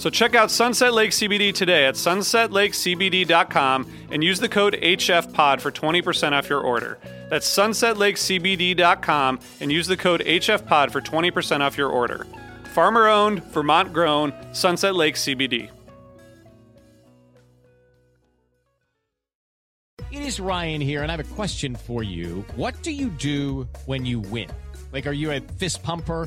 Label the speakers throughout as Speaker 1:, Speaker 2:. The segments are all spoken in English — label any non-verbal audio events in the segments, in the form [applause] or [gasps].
Speaker 1: So check out Sunset Lake CBD today at sunsetlakecbd.com and use the code HFPOD for 20% off your order. That's sunsetlakecbd.com and use the code HFPOD for 20% off your order. Farmer owned, Vermont grown, Sunset Lake CBD.
Speaker 2: It is Ryan here, and I have a question for you. What do you do when you win? Like, are you a fist pumper?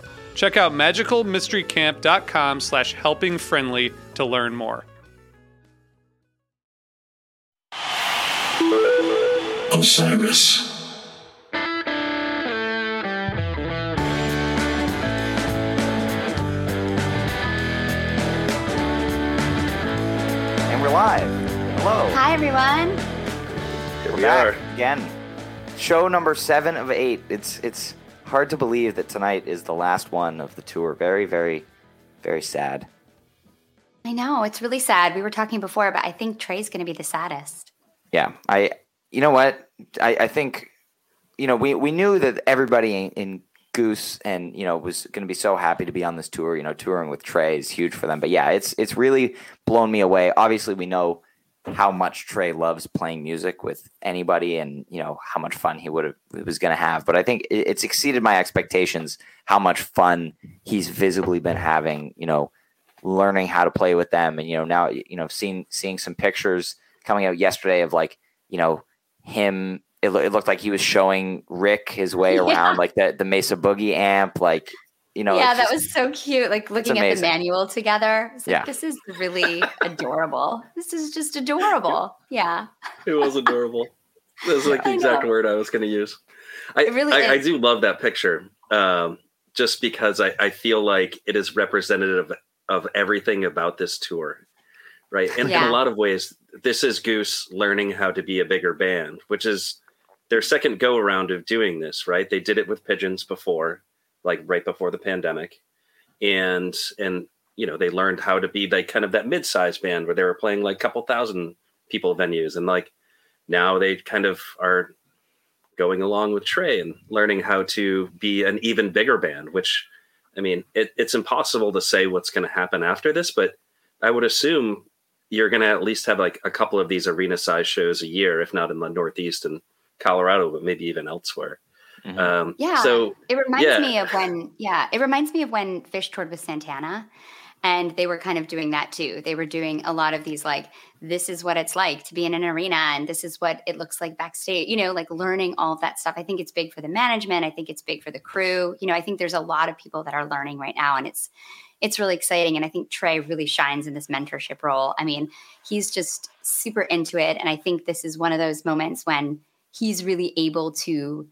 Speaker 1: Check out magicalmysterycamp.com slash helpingfriendly to learn more.
Speaker 3: Osiris.
Speaker 4: And we're live. Hello.
Speaker 5: Hi, everyone.
Speaker 4: Here
Speaker 6: we are.
Speaker 4: again. Show number seven of eight. It's it's hard to believe that tonight is the last one of the tour. Very, very, very sad.
Speaker 5: I know it's really sad. We were talking before, but I think Trey's going to be the saddest.
Speaker 4: Yeah, I. You know what? I, I think, you know, we we knew that everybody in, in Goose and you know was going to be so happy to be on this tour. You know, touring with Trey is huge for them. But yeah, it's it's really blown me away. Obviously, we know how much Trey loves playing music with anybody, and you know how much fun he would have was going to have. But I think it, it's exceeded my expectations. How much fun he's visibly been having. You know, learning how to play with them, and you know now you know seeing seeing some pictures coming out yesterday of like you know him. It, lo- it looked like he was showing Rick his way [laughs]
Speaker 5: Yeah.
Speaker 4: around, like the the Mesa Boogie amp, like you know.
Speaker 5: yeah,
Speaker 4: it's
Speaker 5: that
Speaker 4: just-
Speaker 5: was so cute. Like looking at the manual together. Like,
Speaker 4: Yeah.
Speaker 5: This is really adorable. This is just adorable. Yeah. [laughs]
Speaker 6: It was adorable. That's like the exact word I was going to use. I,
Speaker 5: It really
Speaker 6: I, I do love that picture, um, just because I, I feel like it is representative of everything about this tour, right? And in a lot of ways, this is Goose learning how to be a bigger band, which is their second go around of doing this, right? They did it with Pigeons before, like right before the pandemic, and and you know they learned how to be like kind of that mid-sized band where they were playing like a couple thousand people venues, and like now they kind of are going along with Trey and learning how to be an even bigger band, which I mean, it, it's impossible to say what's going to happen after this, but I would assume you're going to at least have like a couple of these arena size shows a year, if not in the Northeast and Colorado, but maybe even elsewhere.
Speaker 4: Mhm.
Speaker 6: Um,
Speaker 5: Yeah.
Speaker 6: So
Speaker 5: It reminds
Speaker 6: Yeah.
Speaker 5: me of when, yeah, it reminds me of when Phish toured with Santana. And they were kind of doing that too. They were doing a lot of these, like, this is what it's like to be in an arena and this is what it looks like backstage, you know, like learning all of that stuff. I think it's big for the management. I think it's big for the crew. You know, I think there's a lot of people that are learning right now and it's, it's really exciting. And I think Trey really shines in this mentorship role. I mean, he's just super into it. And I think this is one of those moments when he's really able to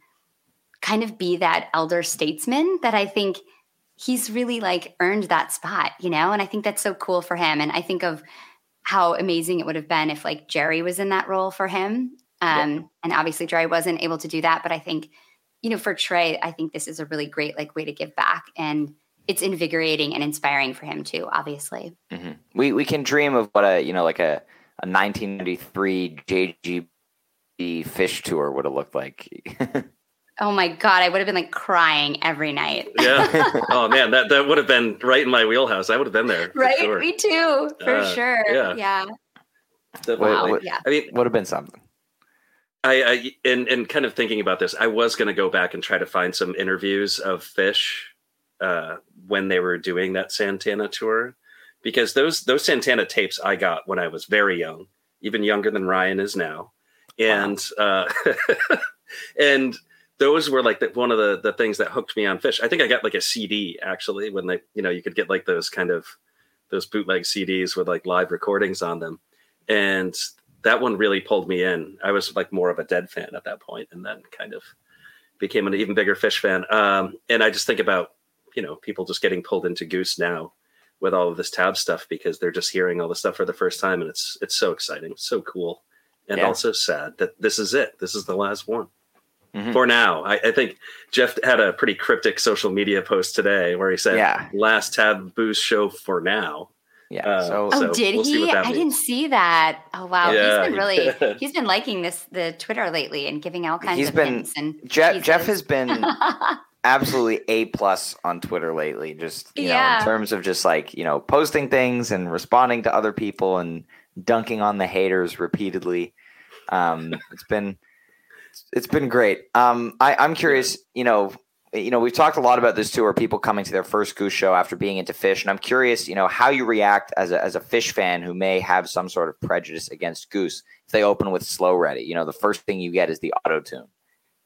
Speaker 5: kind of be that elder statesman that I think he's really like earned that spot, you know? And I think that's so cool for him. And I think of how amazing it would have been if like Jerry was in that role for him. Um, yeah. and obviously Jerry wasn't able to do that, but I think, you know, for Trey, I think this is a really great like way to give back and it's invigorating and inspiring for him too, obviously.
Speaker 4: Mm-hmm. We we can dream of what a, you know, like a a 1993 JG Phish tour would have looked like. [laughs]
Speaker 5: oh my god, I would have been like crying every night. [laughs]
Speaker 6: yeah. Oh man, that that would have been right in my wheelhouse. I would have been there.
Speaker 5: Right. Sure. Me too, for uh, sure. Yeah. Yeah.
Speaker 4: Wow. What, yeah. I mean, would have been something.
Speaker 6: I, I and and kind of thinking about this, I was going to go back and try to find some interviews of Phish uh, when they were doing that Santana tour, because those those Santana tapes I got when I was very young, even younger than Ryan is now and wow. uh, [laughs] and those were like the, one of the the things that hooked me on Phish. I think I got like a CD actually when they you know you could get like those kind of those bootleg CDs with like live recordings on them, and that one really pulled me in. I was like more of a Dead fan at that point, and then kind of became an even bigger Phish fan. Um, and I just think about you know people just getting pulled into Goose now with all of this tab stuff because they're just hearing all the stuff for the first time, and it's it's so exciting, so cool and yeah. also sad that this is it. This is the last one. Mm-hmm. For now, I, I, think Jeff had a pretty cryptic social media post today where he said, yeah. "Last Tab Goose show for now."
Speaker 4: Yeah. Uh,
Speaker 5: so, oh, so did we'll he? I means. didn't see that. Oh wow, yeah, he's been really [laughs] he's been liking this the Twitter lately and giving all kinds he's of been, hints and
Speaker 4: Jeff Jeff has been [laughs] absolutely a plus on Twitter lately. Just you yeah. know, in terms of just like you know posting things and responding to other people and dunking on the haters repeatedly. Um, it's been it's been great. Um, I, I'm curious, you know, you know, we've talked a lot about this too. tour, people coming to their first Goose show after being into Phish? and I'm curious, you know, how you react as a as a Phish fan who may have some sort of prejudice against Goose if they open with Slow Ready. You know, the first thing you get is the auto tune.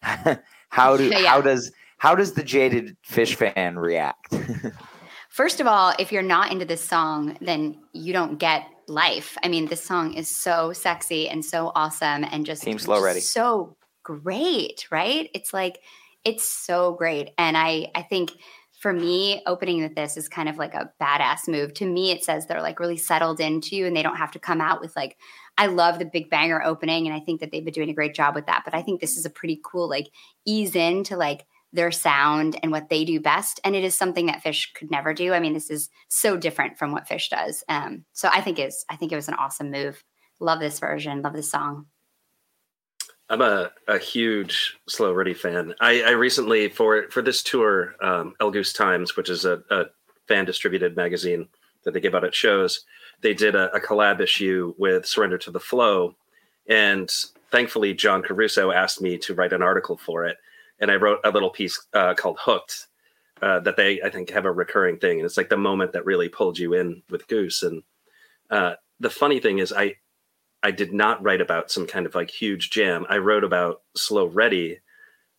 Speaker 4: [laughs] how do yeah. how does how does the jaded Phish fan react? [laughs]
Speaker 5: First of all, if you're not into this song, then you don't get life. I mean, this song is so sexy and so awesome and just
Speaker 4: Team Slow Ready.
Speaker 5: So great, right? It's like it's so great. And I I think for me, opening with this is kind of like a badass move. To me, it says they're like really settled into you and they don't have to come out with like, I love the big banger opening. And I think that they've been doing a great job with that. But I think this is a pretty cool, like, ease into like their sound and what they do best. And it is something that Phish could never do. I mean, this is so different from what Phish does. Um, so I think is I think it was an awesome move. Love this version. Love this song.
Speaker 6: I'm a, a huge Slow Ready fan. I, I recently for for this tour, um, El Goose Times, which is a, a fan distributed magazine that they give out at shows, they did a, a collab issue with Surrender to the Flow, and thankfully John Caruso asked me to write an article for it and I wrote a little piece uh, called "Hooked" uh, that they I think have a recurring thing, and it's like the moment that really pulled you in with Goose. And uh, the funny thing is, I I did not write about some kind of like huge jam. I wrote about Slow Ready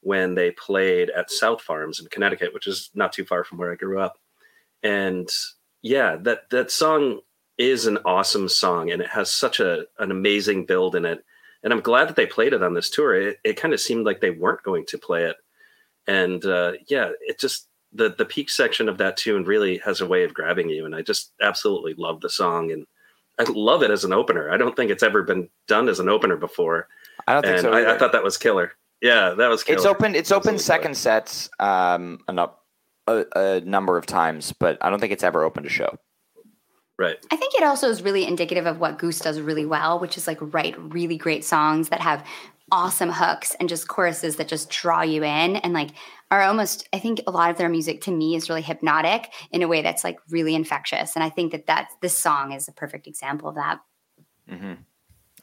Speaker 6: when they played at South Farms in Connecticut, which is not too far from where I grew up. And yeah, that that song is an awesome song, and it has such a an amazing build in it and I'm glad that they played it on this tour. It, it kind of seemed like they weren't going to play it, and uh, yeah, it just the the peak section of that tune really has a way of grabbing you, and I just absolutely love the song, and I love it as an opener. I don't think it's ever been done as an opener before.
Speaker 4: I don't think
Speaker 6: and
Speaker 4: so.
Speaker 6: I, I, thought that was killer. Yeah, that was. Killer.
Speaker 4: It's open. It's open second killer. sets um, a, a number of times, but I don't think it's ever opened a show.
Speaker 6: Right.
Speaker 5: I think it also is really indicative of what Goose does really well, which is like write really great songs that have awesome hooks and just choruses that just draw you in and like are almost I think a lot of their music to me is really hypnotic in a way that's like really infectious and I think that that this song is a perfect example of that.
Speaker 4: Mm-hmm.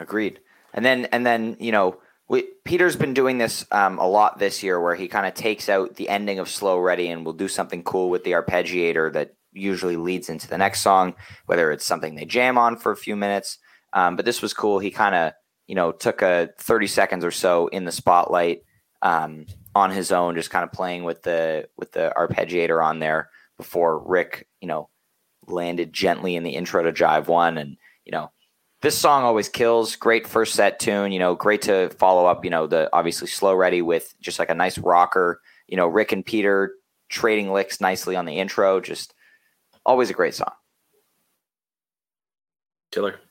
Speaker 4: Agreed. And then and then you know we, Peter's been doing this um, a lot this year, where he kind of takes out the ending of "Slow Ready" and will do something cool with the arpeggiator that usually leads into the next song, whether it's something they jam on for a few minutes. Um, but this was cool. He kind of, you know, took a 30 seconds or so in the spotlight um, on his own, just kind of playing with the with the arpeggiator on there before Rick, you know, landed gently in the intro to Jive One, and you know, this song always kills. Great first set tune, you know, great to follow up. You know, the obviously slow ready with just like a nice rocker. You know, Rick and Peter trading licks nicely on the intro. Just always a great song.
Speaker 6: Killer.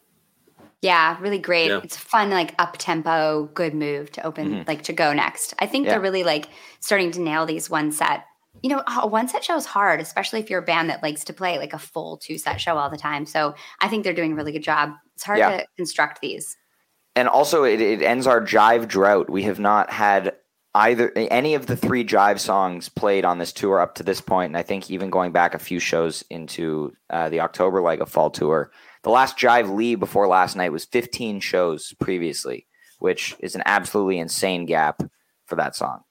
Speaker 5: Yeah, really great.
Speaker 6: Yeah.
Speaker 5: It's a fun, like up tempo, good move to open,
Speaker 4: Mhm.
Speaker 5: like to go next. I think
Speaker 4: Yeah.
Speaker 5: they're really like starting to nail these one set. You know, a one set show is hard, especially if you're a band that likes to play like a full two set show all the time. So I think they're doing a really good job. It's hard
Speaker 4: Yeah.
Speaker 5: to construct these.
Speaker 4: and also it, it ends our jive drought. We have not had either any of the three jive songs played on this tour up to this point, and I think even going back a few shows into uh, the October leg of fall tour, the last jive Lee before last night was 15 shows previously, which is an absolutely insane gap for that song.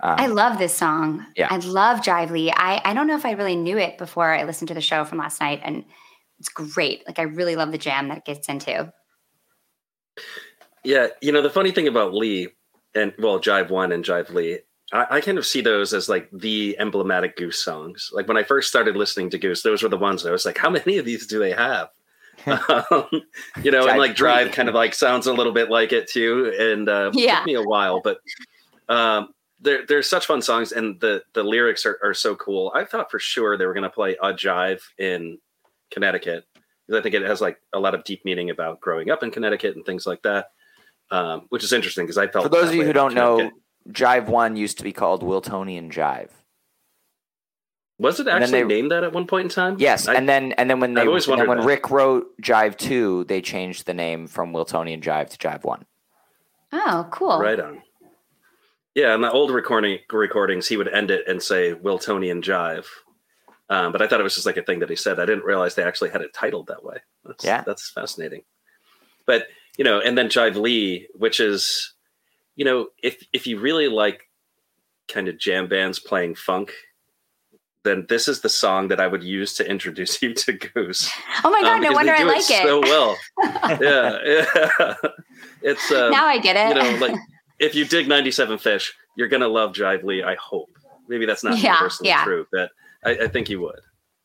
Speaker 4: Um,
Speaker 5: I love this song.
Speaker 4: Yeah.
Speaker 5: I love Jive Lee. I, I don't know if I really knew it before I listened to the show from last night, and it's great. Like I really love the jam that it gets into.
Speaker 6: Yeah, you know the funny thing about Lee and well, Jive One and Jive Lee, I, I kind of see those as like the emblematic Goose songs. Like when I first started listening to Goose, those were the ones that I was like, how many of these do they have? [laughs] um, you know, and like Drive kind of like sounds a little bit like it too, and uh,
Speaker 5: Yeah.
Speaker 6: took me a while, but um, they're they're such fun songs, and the the lyrics are, are so cool. I thought for sure they were going to play a Jive in Connecticut because I think it has like a lot of deep meaning about growing up in Connecticut and things like that. Um, which is interesting because I felt
Speaker 4: for those of you who don't know,
Speaker 6: Connecticut.
Speaker 4: Jive One used to be called Wiltonian Jive.
Speaker 6: Was it
Speaker 4: then
Speaker 6: actually
Speaker 4: they-
Speaker 6: named that at one point in time?
Speaker 4: Yes,
Speaker 6: I-
Speaker 4: and then and then when they
Speaker 6: always
Speaker 4: and then when
Speaker 6: that.
Speaker 4: Rick wrote Jive Two, they changed the name from Wiltonian Jive to Jive One.
Speaker 5: Oh, cool.
Speaker 6: right on. Yeah, in the old recording recordings, he would end it and say Wiltonian Jive. Um, but I thought it was just like a thing that he said. I didn't realize they actually had it titled that way. That's,
Speaker 4: Yeah.
Speaker 6: that's fascinating. But you know, and then Jive Lee, which is, you know, if if you really like kind of jam bands playing funk, then this is the song that I would use to introduce you to Goose.
Speaker 5: Oh my god,
Speaker 6: Um,
Speaker 5: no wonder
Speaker 6: they
Speaker 5: I
Speaker 6: do
Speaker 5: like it.
Speaker 6: so well. yeah, [laughs] yeah. [laughs] It's um,
Speaker 5: now I get it.
Speaker 6: you know, like [laughs] if you dig 97 Phish, you're gonna love Jive Lee. I hope. Maybe that's not
Speaker 5: Yeah,
Speaker 6: universally
Speaker 5: yeah.
Speaker 6: true, but I, I think you would.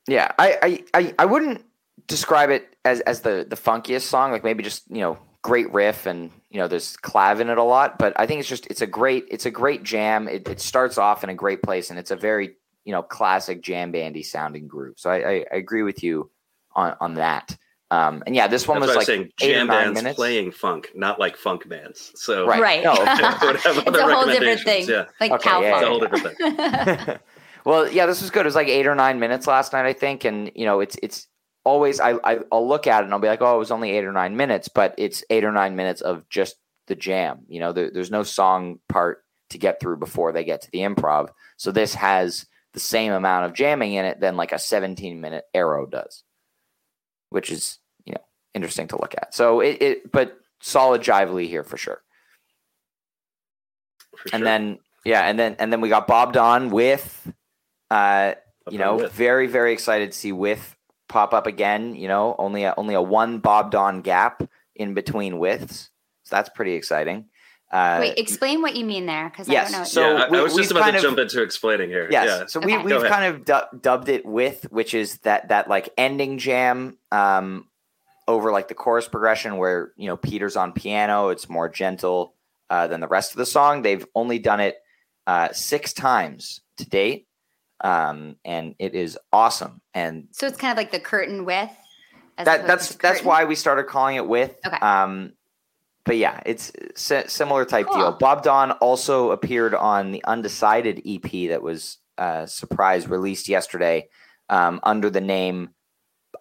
Speaker 4: Yeah, I, I, I, I wouldn't describe it as, as the, the funkiest song. Like maybe just you know great riff and you know there's clav in it a lot. But I think it's just it's a great it's a great jam. It, it starts off in a great place and it's a very you know classic jam bandy sounding groove. So I, I, I agree with you on on that. Um, and yeah, this one
Speaker 6: That's
Speaker 4: was like
Speaker 6: I'm saying
Speaker 4: eight or
Speaker 6: jam
Speaker 4: nine
Speaker 6: bands
Speaker 4: minutes.
Speaker 6: playing funk, not like funk bands. So
Speaker 4: Right.
Speaker 5: right.
Speaker 4: No, of course.
Speaker 6: Would have
Speaker 5: it's a whole different thing.
Speaker 6: yeah. [laughs]
Speaker 5: Like
Speaker 4: Okay,
Speaker 5: cow
Speaker 4: yeah,
Speaker 6: it's a whole
Speaker 5: funk.
Speaker 6: different thing.
Speaker 4: well, yeah, this was good. It was like eight or nine minutes last night, I think, and you know, it's it's always I, I I'll look at it and I'll be like, oh, it was only eight or nine minutes, but it's eight or nine minutes of just the jam. You know, there, there's no song part to get through before they get to the improv. So this has the same amount of jamming in it than like a 17 minute arrow does, which is you know interesting to look at. So it, it but solid Jive Lee here for sure.
Speaker 6: For
Speaker 4: And
Speaker 6: sure.
Speaker 4: then yeah, and then and then we got Bob Don with uh you know,
Speaker 6: With.
Speaker 4: very very excited to see with pop up again. You know, only a, only a one Bob Don gap in between widths, so that's pretty exciting. Uh,
Speaker 5: Wait, explain what you mean there, because
Speaker 4: yes,
Speaker 5: I don't know.
Speaker 4: so
Speaker 6: yeah, I,
Speaker 4: we-
Speaker 6: I was
Speaker 4: we've
Speaker 6: just about to
Speaker 4: of-
Speaker 6: jump into explaining here.
Speaker 4: yes,
Speaker 6: Yeah.
Speaker 4: so we
Speaker 5: Okay.
Speaker 4: we've kind of du- dubbed it with, which is that that like ending jam um, over like the chorus progression where you know Peter's on piano. It's more gentle uh, than the rest of the song. They've only done it uh, six times to date, um, and it is awesome. And
Speaker 5: so it's kind of like the curtain with. as
Speaker 4: that that's that's why we started calling it with.
Speaker 5: Okay.
Speaker 4: Um, but yeah, it's si- similar type
Speaker 5: Cool.
Speaker 4: deal. Bob Don also appeared on the Undecided EP that was uh, surprise released yesterday um, under the name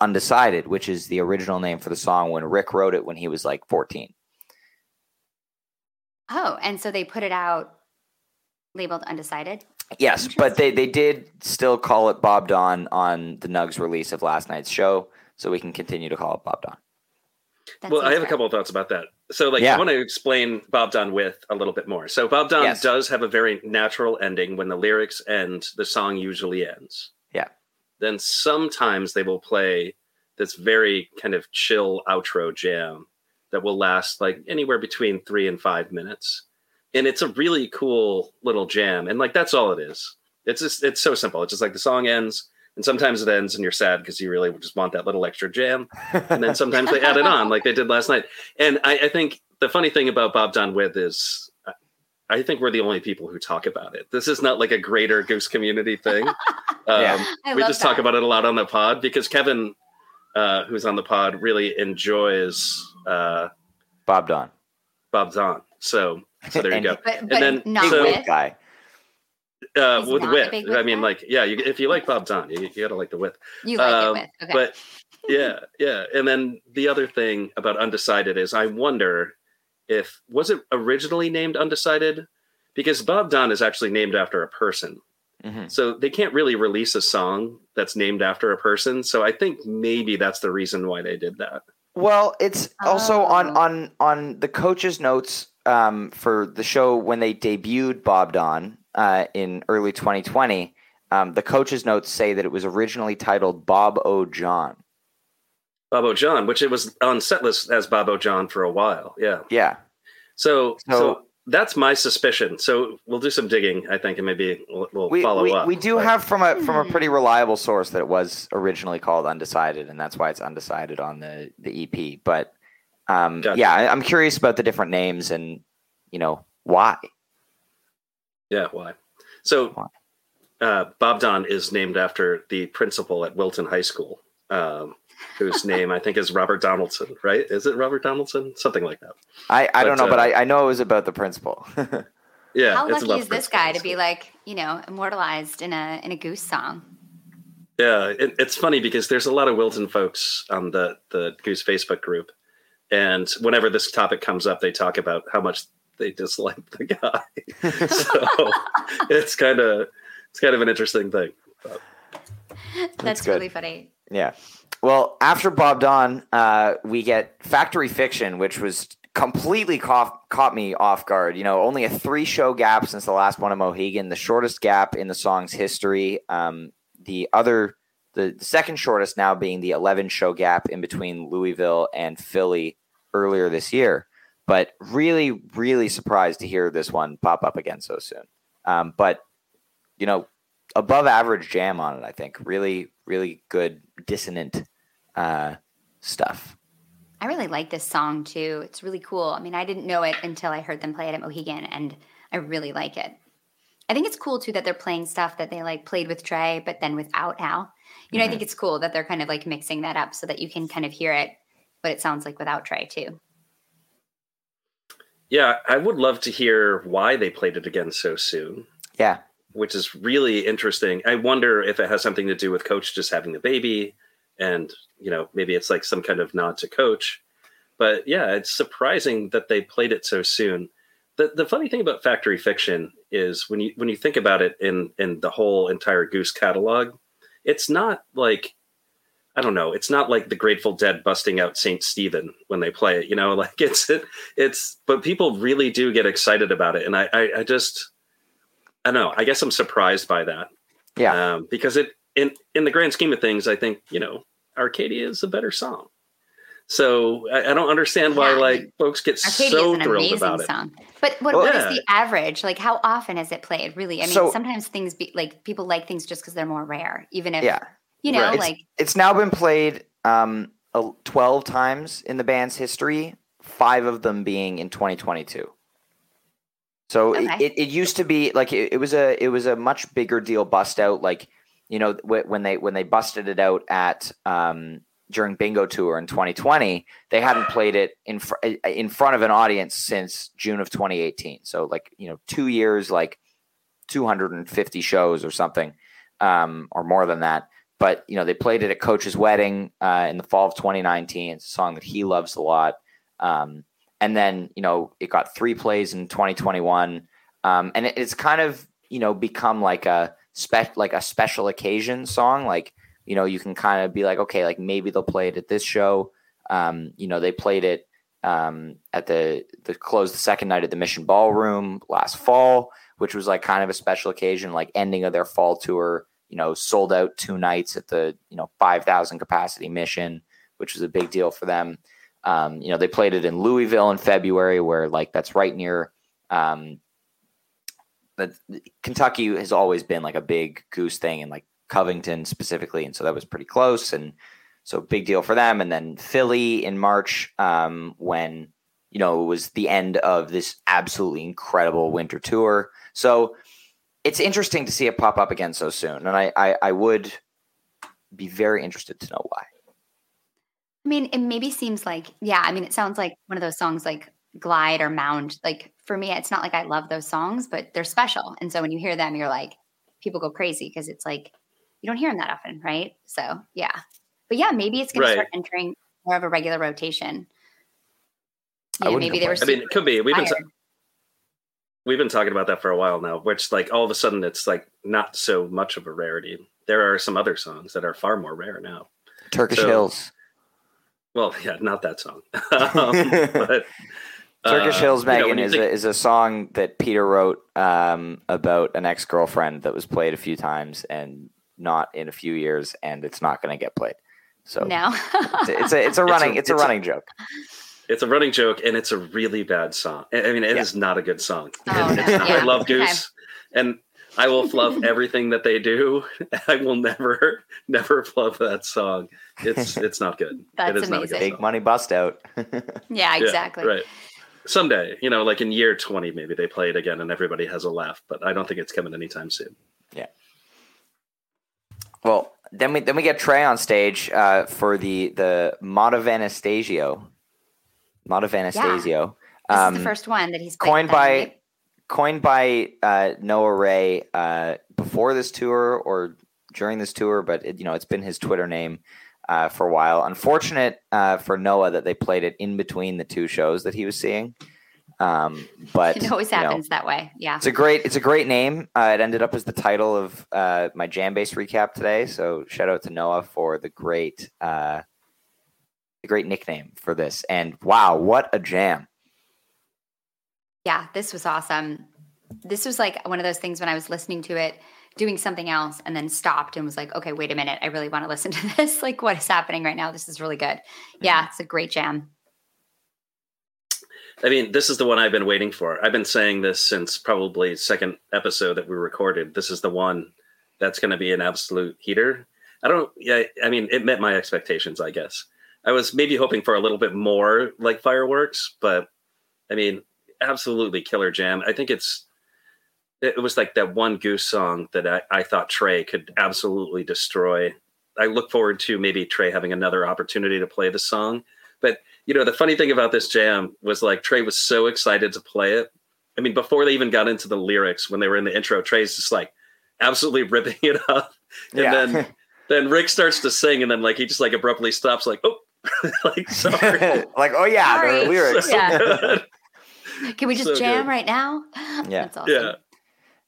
Speaker 4: Undecided, which is the original name for the song when Rick wrote it when he was like 14.
Speaker 5: Oh, and so they put it out labeled undecided.
Speaker 4: Yes, but they, they did still call it Bob Don on the Nugs release of last night's show, so we can continue to call it Bob Don.
Speaker 5: That
Speaker 6: well, I
Speaker 5: seems
Speaker 6: have a couple of thoughts about that. So, like,
Speaker 4: Yeah.
Speaker 6: I want to explain Bob Don with a little bit more. So, Bob Don
Speaker 4: Yes.
Speaker 6: does have a very natural ending when the lyrics end, the song usually ends.
Speaker 4: Yeah.
Speaker 6: then sometimes they will play this very kind of chill outro jam that will last like anywhere between three and five minutes. And it's a really cool little jam. And like that's all it is. It's just it's so simple. It's just like the song ends, and sometimes it ends and you're sad because you really just want that little extra jam. And then [laughs] sometimes they add it on like they did last night. And I, I think the funny thing about Bob Don With is I think we're the only people who talk about it. This is not like a greater Goose community thing. [laughs] Um,
Speaker 4: Yeah.
Speaker 5: I
Speaker 6: we
Speaker 5: love
Speaker 6: just talk about it a lot on the pod because Kevin, uh, who's on the pod, really enjoys uh,
Speaker 4: Bob Don.
Speaker 6: Bob Don. So, so there you go.
Speaker 5: But, but
Speaker 6: then-
Speaker 5: not
Speaker 6: so-
Speaker 5: with.
Speaker 4: Guy.
Speaker 6: Uh, with
Speaker 5: not a
Speaker 6: width, I mean,
Speaker 5: guy?
Speaker 6: like, yeah, you, if you like Bob Don, you, you gotta like the width.
Speaker 5: You like
Speaker 6: Um,
Speaker 5: it with. Okay.
Speaker 6: But [laughs] yeah, yeah. And then the other thing about Undecided is I wonder if was it originally named Undecided? Because Bob Don is actually named after a person.
Speaker 4: Mhm.
Speaker 6: So they can't really release a song that's named after a person. So I think maybe that's the reason why they did that.
Speaker 4: Well, it's also on
Speaker 5: Oh.
Speaker 4: on on the coach's notes um, for the show when they debuted Bob Don uh, in early 2020. Um, the coach's notes say that it was originally titled Bob O. John.
Speaker 6: Bobo John, which it was on set list as Bobo John for a while. Yeah.
Speaker 4: Yeah,
Speaker 6: So, so,
Speaker 4: So-
Speaker 6: that's my suspicion. So we'll do some digging, I think, and maybe we'll, we'll
Speaker 4: we
Speaker 6: follow
Speaker 4: we,
Speaker 6: up.
Speaker 4: we do
Speaker 6: But-
Speaker 4: have from a from a
Speaker 5: Hmm.
Speaker 4: pretty reliable source that it was originally called Undecided, and that's why it's undecided on the the EP. But um,
Speaker 6: Gotcha.
Speaker 4: yeah, I, I'm curious about the different names and you know why.
Speaker 6: Yeah, why? So
Speaker 4: Why?
Speaker 6: uh, Bob Don is named after the principal at Wilton High School, um, whose [laughs] name I think is Robert Donaldson, right? Is it Robert Donaldson? Something like that.
Speaker 4: I, I don't
Speaker 6: But,
Speaker 4: know, but
Speaker 6: uh,
Speaker 4: I, I know it was about the principal. [laughs]
Speaker 6: Yeah.
Speaker 5: How
Speaker 6: it's
Speaker 5: lucky is this guy to be like, you know, immortalized in a in a goose song?
Speaker 6: Yeah, it, it's funny because there's a lot of Wilton folks on the the Goose Facebook group, and whenever this topic comes up, they talk about how much they dislike the guy. [laughs] so it's kind of it's kind of an interesting thing.
Speaker 5: That's,
Speaker 4: good.
Speaker 5: really funny.
Speaker 4: Yeah. Well, after Bob Don, uh, we get Factory Fiction, which was completely caught, caught me off guard. You know, only a three show gap since the last one of Mohegan, the shortest gap in the song's history. Um, the other, the, the second shortest now being the 11 show gap in between Louisville and Philly earlier this year. But really, really surprised to hear this one pop up again so soon. Um, but, you know, above average jam on it, I think. Really, really good dissonant uh, stuff.
Speaker 5: I really like this song too. It's really cool. I mean, I didn't know it until I heard them play it at Mohegan, and I really like it. I think it's cool too that they're playing stuff that they like played with Trey, but then without Al. You know, I think it's cool that they're kind of like mixing that up so that you can kind of hear it, what it sounds like without Trey too.
Speaker 6: Yeah, I would love to hear why they played it again so soon,
Speaker 4: Yeah.
Speaker 6: which is really interesting. I wonder if it has something to do with Coach just having the baby, and you know maybe it's like some kind of nod to Coach. But yeah, it's surprising that they played it so soon. The the funny thing about Factory Fiction is when you when you think about it in in the whole entire Goose catalog, it's not like I don't know. It's not like the Grateful Dead busting out Saint Stephen when they play it. You know, [laughs] like it's it, it's. But people really do get excited about it, and I I, I just I don't know. I guess I'm surprised by that.
Speaker 4: Yeah.
Speaker 6: Um, because it in in the grand scheme of things, I think you know Arcadia is a better song. So I, I don't understand why
Speaker 5: Yeah,
Speaker 6: like folks get
Speaker 5: Arcadia
Speaker 6: so
Speaker 5: is an
Speaker 6: thrilled
Speaker 5: amazing
Speaker 6: about it.
Speaker 5: song. But what,
Speaker 4: Well,
Speaker 5: what is
Speaker 6: yeah.
Speaker 5: the average? Like, how often is it played? Really, I mean,
Speaker 4: So-
Speaker 5: sometimes things be like people like things just because they're more rare, even if
Speaker 4: Yeah.
Speaker 5: You know,
Speaker 6: Right.
Speaker 5: like
Speaker 4: It's now been played um, 12 times in the band's history, five of them being in 2022. So it,
Speaker 5: Okay.
Speaker 4: it, it used to be like it, it was a it was a much bigger deal bust out like you know wh- when they when they busted it out at um, during Bingo Tour in 2020 they hadn't played it in fr- in front of an audience since June of 2018 so like you know two years like 250 shows or something um, or more than that but you know they played it at coach's wedding uh, in the fall of 2019 it's a song that he loves a lot. Um, and then you know it got three plays in 2021 um, and it, it's kind of you know become like a spec like a special occasion song. Like you know you can kind of be like okay like maybe they'll play it at this show. Um, you know they played it um, at the the close the second night at the mission ballroom last fall which was like kind of a special occasion like ending of their fall tour you know, sold out two nights at the, you know, 5,000 capacity mission, which was a big deal for them. Um, you know, they played it in Louisville in February, where like that's right near. Um, but Kentucky has always been like a big goose thing, and like Covington specifically, and so that was pretty close, and so big deal for them. And then Philly in March, um, when you know it was the end of this absolutely incredible winter tour. So it's interesting to see it pop up again so soon, and I, I, I would be very interested to know why.
Speaker 5: I mean, it maybe seems like, yeah, I mean, it sounds like one of those songs like Glide or Mound. Like for me, it's not like I love those songs, but they're special. And so when you hear them, you're like, people go crazy because it's like, you don't hear them that often, right? So yeah. But yeah, maybe it's going
Speaker 6: Right.
Speaker 5: to start entering more of a regular rotation.
Speaker 4: I
Speaker 5: You know,
Speaker 4: wouldn't
Speaker 5: maybe they were.
Speaker 6: I mean, it could be. We've been
Speaker 5: inspired.
Speaker 6: We've been talking about that for a while now. Which like all of a sudden it's like not so much of a rarity. There are some other songs that are far more rare now.
Speaker 4: Turkish
Speaker 6: So-
Speaker 4: Hills.
Speaker 6: Well, yeah, not that song. um, [laughs] [laughs] but
Speaker 4: Turkish
Speaker 6: uh,
Speaker 4: Hills,
Speaker 6: you know,
Speaker 4: Megan, is,
Speaker 6: think-
Speaker 4: a, is a song that Peter wrote um, about an ex girlfriend that was played a few times and not in a few years, and it's not going to get played. So
Speaker 5: No.
Speaker 4: it's, a, it's a [laughs] it's a running it's a,
Speaker 6: it's a-
Speaker 4: running joke.
Speaker 6: It's a running joke, and it's a really bad song. I I mean, it is
Speaker 4: Yeah.
Speaker 6: not a good song.
Speaker 5: Oh, no.
Speaker 6: It's not- I
Speaker 5: Yeah.
Speaker 6: love
Speaker 5: Okay.
Speaker 6: Goose, and I will fluff [laughs] everything that they do. [laughs] I will never, never love that song. It's [laughs] it's not good.
Speaker 5: That's
Speaker 6: it is not a
Speaker 5: amazing.
Speaker 6: good
Speaker 4: Big
Speaker 6: song.
Speaker 4: money bust out.
Speaker 5: yeah,
Speaker 6: Yeah,
Speaker 5: exactly.
Speaker 6: right. Someday, you know, like in year twenty, maybe they play it again, and everybody has a laugh. But I don't think it's coming anytime soon. Yeah.
Speaker 4: Well, then we then we get Trey on stage uh, for the the Mata of Anastasio. Mata of Anastasio.
Speaker 5: This
Speaker 4: Um,
Speaker 5: is the first one that he's
Speaker 4: coined by
Speaker 5: right?
Speaker 4: coined by uh, Noah Ray uh, before this tour or during this tour, but it, you know it's been his Twitter name uh, for a while. Unfortunate uh, for Noah that they played it in between the two shows that he was seeing. Um, but
Speaker 5: It always
Speaker 4: you know,
Speaker 5: happens that way. Yeah.
Speaker 4: it's a great it's a great name. Uh, it ended up as the title of uh, my JamBase recap today. So shout out to Noah for the great the great nickname for this. And wow, what a jam!
Speaker 5: Yeah, this was awesome. This was like one of those things when I was listening to it, doing something else, and then stopped and was like, okay, wait a minute. I really want to listen [laughs] to this. Like, what is happening right now? This is really good. Mm-hmm. Yeah, it's a great jam.
Speaker 6: I mean, this is the one I've been waiting for. I've been saying this since probably second episode that we recorded. This is the one that's going to be an absolute heater. I don't. Yeah, I mean, it met my expectations. I guess I was maybe hoping for a little bit more like fireworks, but I mean, absolutely killer jam. I think it's. It was like that one Goose song that I, I thought Trey could absolutely destroy. I look forward to maybe Trey having another opportunity to play the song. But you know, the funny thing about this jam was like Trey was so excited to play it. I mean, before they even got into the lyrics, when they were in the intro, Trey's just like absolutely [laughs] ripping it up. And
Speaker 4: Yeah.
Speaker 6: then then Rick starts to sing, and then like he just like abruptly stops, like, oh, [laughs] like [laughs] sorry.
Speaker 4: like, oh yeah,
Speaker 5: Sorry.
Speaker 4: the lyrics.
Speaker 5: Yeah. [laughs] Can we just
Speaker 6: So
Speaker 5: jam
Speaker 6: good.
Speaker 5: right now? [gasps]
Speaker 4: Yeah.
Speaker 5: That's awesome.
Speaker 6: yeah.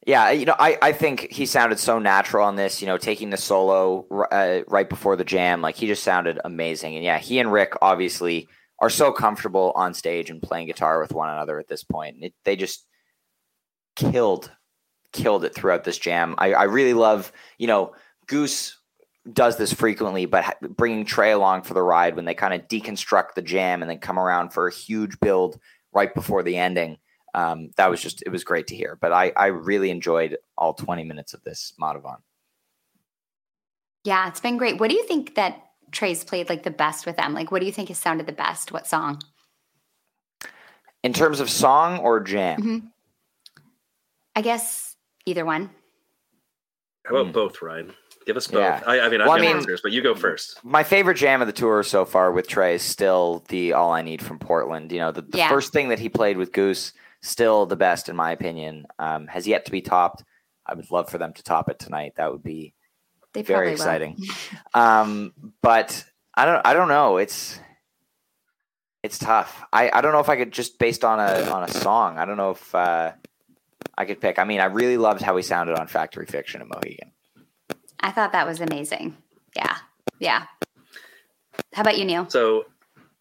Speaker 4: Yeah, you know, I, I think he sounded so natural on this, you know, taking the solo uh, right before the jam. Like, he just sounded amazing. And yeah, he and Rick obviously are so comfortable on stage and playing guitar with one another at this point. It, they just killed, killed it throughout this jam. I, I really love, you know, Goose does this frequently, but bringing Trey along for the ride when they kind of deconstruct the jam and then come around for a huge build right before the ending um, that was just it was great to hear. But I I really enjoyed all 20 minutes of this Madhavan.
Speaker 5: Yeah, it's been great. What do you think that Trey's played like the best with them? Like, what do you think has sounded the best? What song?
Speaker 4: In terms of song or jam,
Speaker 5: Mhm. I guess either one.
Speaker 6: How about
Speaker 4: Hmm.
Speaker 6: both, Ryan? Give us both.
Speaker 4: Yeah.
Speaker 6: I, I mean, I've
Speaker 4: Well, I mean-
Speaker 6: answers, but you go first.
Speaker 4: my favorite jam of the tour so far with Trey is still the All I Need from Portland. You know, the, the
Speaker 5: Yeah.
Speaker 4: first thing that he played with Goose, still the best in my opinion. Um, has yet to be topped. I would love for them to top it tonight. That would be
Speaker 5: They
Speaker 4: very exciting. [laughs] um, but I don't I don't know. It's it's tough. I, I don't know if I could just based on a on a song. I don't know if uh, I could pick. I mean, I really loved how he sounded on Factory Fiction at Mohegan.
Speaker 5: Will. I thought that was amazing. Yeah, yeah. How about you, Neil?
Speaker 6: So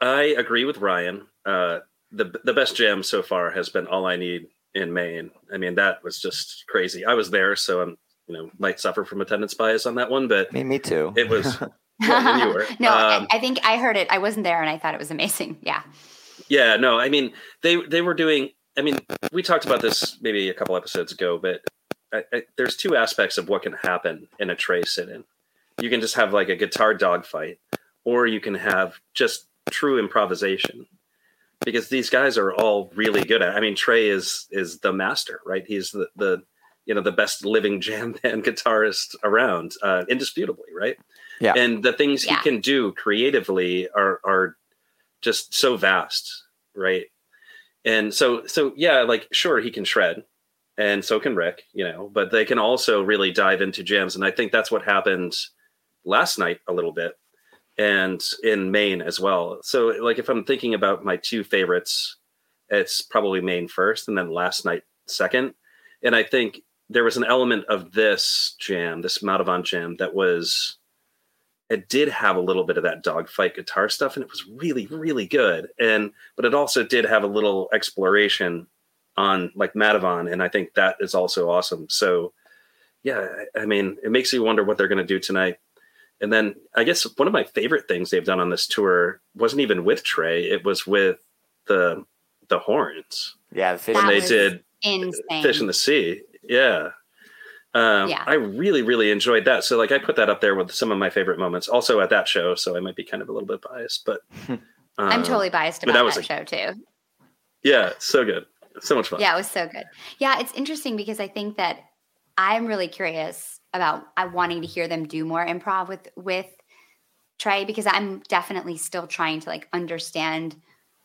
Speaker 6: I agree with Ryan. Uh, the the best jam so far has been "All I Need" in Maine. I mean, that was just crazy. I was there, so I'm you know might suffer from attendance bias on that one, but
Speaker 4: Me, me too.
Speaker 6: it was. [laughs] yeah, you were. [laughs]
Speaker 5: no, I-
Speaker 6: Um,
Speaker 5: I think I heard it. I wasn't there, and I thought it was amazing. [laughs] Yeah,
Speaker 6: Yeah, no, I mean they they were doing. I mean, we talked about this maybe a couple episodes ago, but I, I, there's two aspects of what can happen in a Trey sit-in. You can just have like a guitar dogfight, or you can have just true improvisation. Because these guys are all really good at. I mean, Trey is is the master, right? He's the the you know the best living [laughs] jam band guitarist around, uh, indisputably, right?
Speaker 4: Yeah.
Speaker 6: And the things
Speaker 5: Yeah.
Speaker 6: he can do creatively are are just so vast, right? And so so yeah, like sure he can shred, and so can Rick, you know, but they can also really dive into jams, and I think that's what happened last night a little bit, and in Maine as well. So like if I'm thinking about my two favorites, it's probably Maine first, and then last night second, and I think there was an element of this jam, this Madhavan jam, that was it did have a little bit of that dogfight guitar stuff, and it was really, really good. And but it also did have a little exploration on like Madhavan, and I think that is also awesome. So yeah, I I mean, it makes you wonder what they're going to do tonight. And then I guess one of my favorite things they've done on this tour wasn't even with Trey; it was with the the horns
Speaker 4: yeah, the fish
Speaker 5: That
Speaker 6: when they
Speaker 5: was
Speaker 6: did
Speaker 5: insane.
Speaker 6: fish in the sea yeah um,
Speaker 5: Yeah.
Speaker 6: i really really enjoyed that so like i put that up there with some of my favorite moments also at that show so i might be kind of a little bit biased but [laughs]
Speaker 5: I'm
Speaker 6: um,
Speaker 5: totally biased
Speaker 6: but
Speaker 5: about
Speaker 6: that was
Speaker 5: that, show too.
Speaker 6: yeah so good so much fun
Speaker 5: Yeah, it was so good. Yeah, it's interesting because I think that I'm really curious about I wanting to hear them do more improv with with Trey because I'm definitely still trying to like understand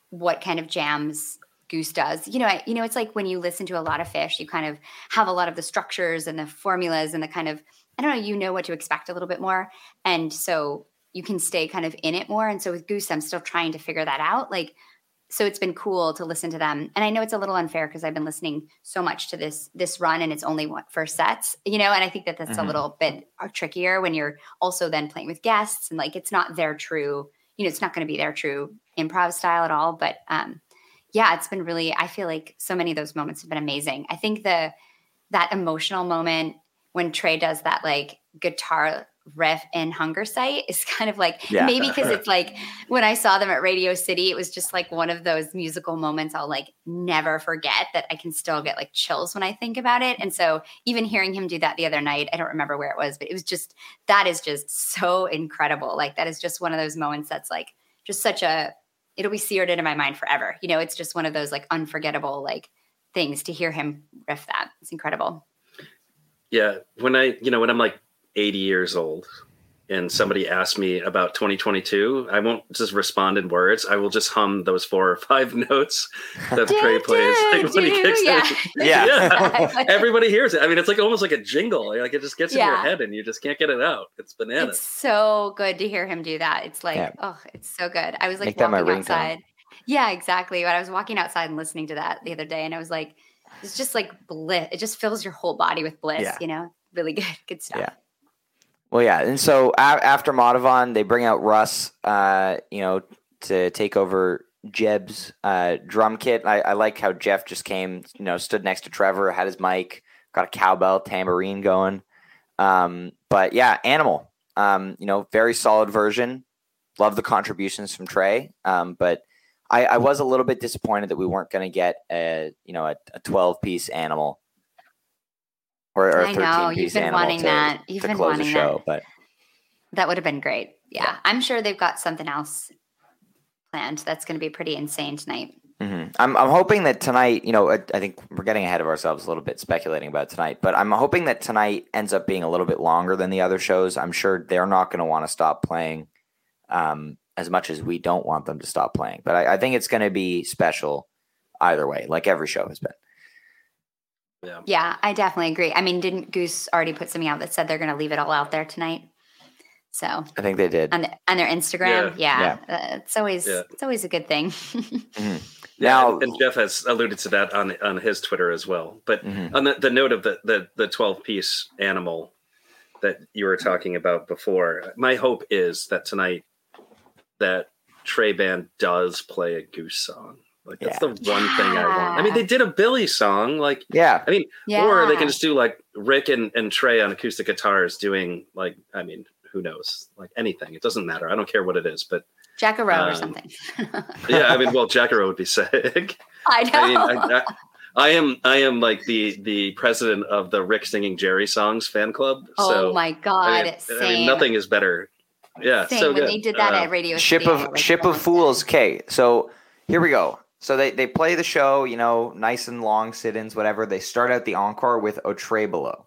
Speaker 5: what kind of jams Goose does. You know, I, you know, it's like when you listen to a lot of Phish, you kind of have a lot of the structures and the formulas and the kind of I don't know, you know what to expect a little bit more, and so you can stay kind of in it more. And so with Goose, I'm still trying to figure that out. Like so it's been cool to listen to them and i know it's a little unfair because i've been listening so much to this this run and it's only first sets you know and i think that that's a
Speaker 4: Mhm.
Speaker 5: little bit uh, trickier when you're also then playing with guests and like it's not their true you know it's not going to be their true improv style at all but um yeah it's been really i feel like so many of those moments have been amazing i think the that emotional moment when trey does that like guitar riff and Hungersite is [laughs] kind of like
Speaker 4: Yeah.
Speaker 5: maybe because [laughs] it's like when I saw them at Radio City, it was just like one of those musical moments I'll like never forget that I can still get like chills when I think about it. And so even hearing him do that the other night, I don't remember where it was, but it was just that is just so incredible. Like that is just one of those moments that's like just such a it'll be seared into my mind forever. You know, it's just one of those like unforgettable like things to hear him riff that. It's incredible.
Speaker 6: yeah when i you know when i'm like 80 years old and somebody asks me about 2022 i won't just respond in words i will just hum those four or five [laughs] notes that trey plays like when he kicks
Speaker 5: yeah.
Speaker 6: in
Speaker 4: Yeah.
Speaker 6: yeah [laughs] everybody hears it i mean it's like almost like a jingle like it just gets in your head and you just can't get it out it's bananas
Speaker 5: It's so good to hear him do that. It's like,
Speaker 4: Yeah.
Speaker 5: oh, it's so good. I was like
Speaker 4: Make that my
Speaker 5: walking
Speaker 4: ringtone.
Speaker 5: outside. Yeah, exactly. But I was walking outside and listening to that the other day, and I was like, it's just like bliss. It just fills your whole body with bliss.
Speaker 4: Yeah.
Speaker 5: You know, really good, good stuff.
Speaker 4: Well, yeah, and so a- after Madhavan, they bring out Russ, uh, you know, to take over Jeff's uh, drum kit. I, I like how Jeff just came, you know, stood next to Trevor, had his mic, got a cowbell, tambourine going. Um, but yeah, Animal, um, you know, very solid version. Love the contributions from Trey, um, but I, I was a little bit disappointed that we weren't going to get a, you know, a, a twelve piece Animal. Or, or a
Speaker 5: I know,
Speaker 4: 13
Speaker 5: you've
Speaker 4: piece animal
Speaker 5: wanting
Speaker 4: to,
Speaker 5: that. You've
Speaker 4: to
Speaker 5: been
Speaker 4: close the
Speaker 5: wanting
Speaker 4: show,
Speaker 5: that.
Speaker 4: but
Speaker 5: That would have been great. Yeah. I'm sure they've got something else planned that's going to be pretty insane tonight.
Speaker 4: Mhm. I'm I'm hoping that tonight, you know, I, I think we're getting ahead of ourselves a little bit speculating about tonight, but I'm hoping that tonight ends up being a little bit longer than the other shows. I'm sure they're not going to want to stop playing um, as much as we don't want them to stop playing, but I, I think it's going to be special either way, like every show has been.
Speaker 6: Yeah
Speaker 5: Yeah, I definitely agree. I mean, didn't Goose already put something out that said they're going to leave it all out there tonight? So
Speaker 4: I think they did.
Speaker 5: on the, on their Instagram, yeah, Uh, it's always
Speaker 6: Yeah.
Speaker 5: it's always a good thing. [laughs]
Speaker 6: Yeah,
Speaker 4: Now-
Speaker 6: and, and Jeff has alluded to that on on his Twitter as well. But
Speaker 4: Mhm.
Speaker 6: on the, the note of the, the the twelve piece animal that you were talking about before, my hope is that tonight that Trey Band does play a goose song. Like that's
Speaker 4: Yeah.
Speaker 6: the one thing I want. I mean, they did a Billy song, like
Speaker 4: Yeah,
Speaker 6: I mean,
Speaker 5: Yeah.
Speaker 6: or they can just do like Rick and, and Trey on acoustic guitars doing like I mean, who knows? Like anything. It doesn't matter. I don't care what it is, but
Speaker 5: Jack-A-Roe or
Speaker 6: Um,
Speaker 5: something. [laughs]
Speaker 6: yeah, I mean, well, Jack-A-Roe would be sick. [laughs]
Speaker 5: I know.
Speaker 6: I mean, I, I, I am I am like the the president of the Rick singing Jerry songs fan club.
Speaker 5: oh
Speaker 6: so
Speaker 5: my god,
Speaker 6: I mean,
Speaker 5: same.
Speaker 6: I mean, nothing is better. Yeah,
Speaker 5: same.
Speaker 6: so
Speaker 5: when
Speaker 6: good.
Speaker 5: they did that
Speaker 6: Uh,
Speaker 5: at Radio
Speaker 4: ship
Speaker 5: City,
Speaker 4: of
Speaker 5: like,
Speaker 4: ship of fools.
Speaker 5: died.
Speaker 4: Okay, so here we go. So they they play the show, you know, nice and long sit-ins, whatever. They start out the encore with Otrebolo.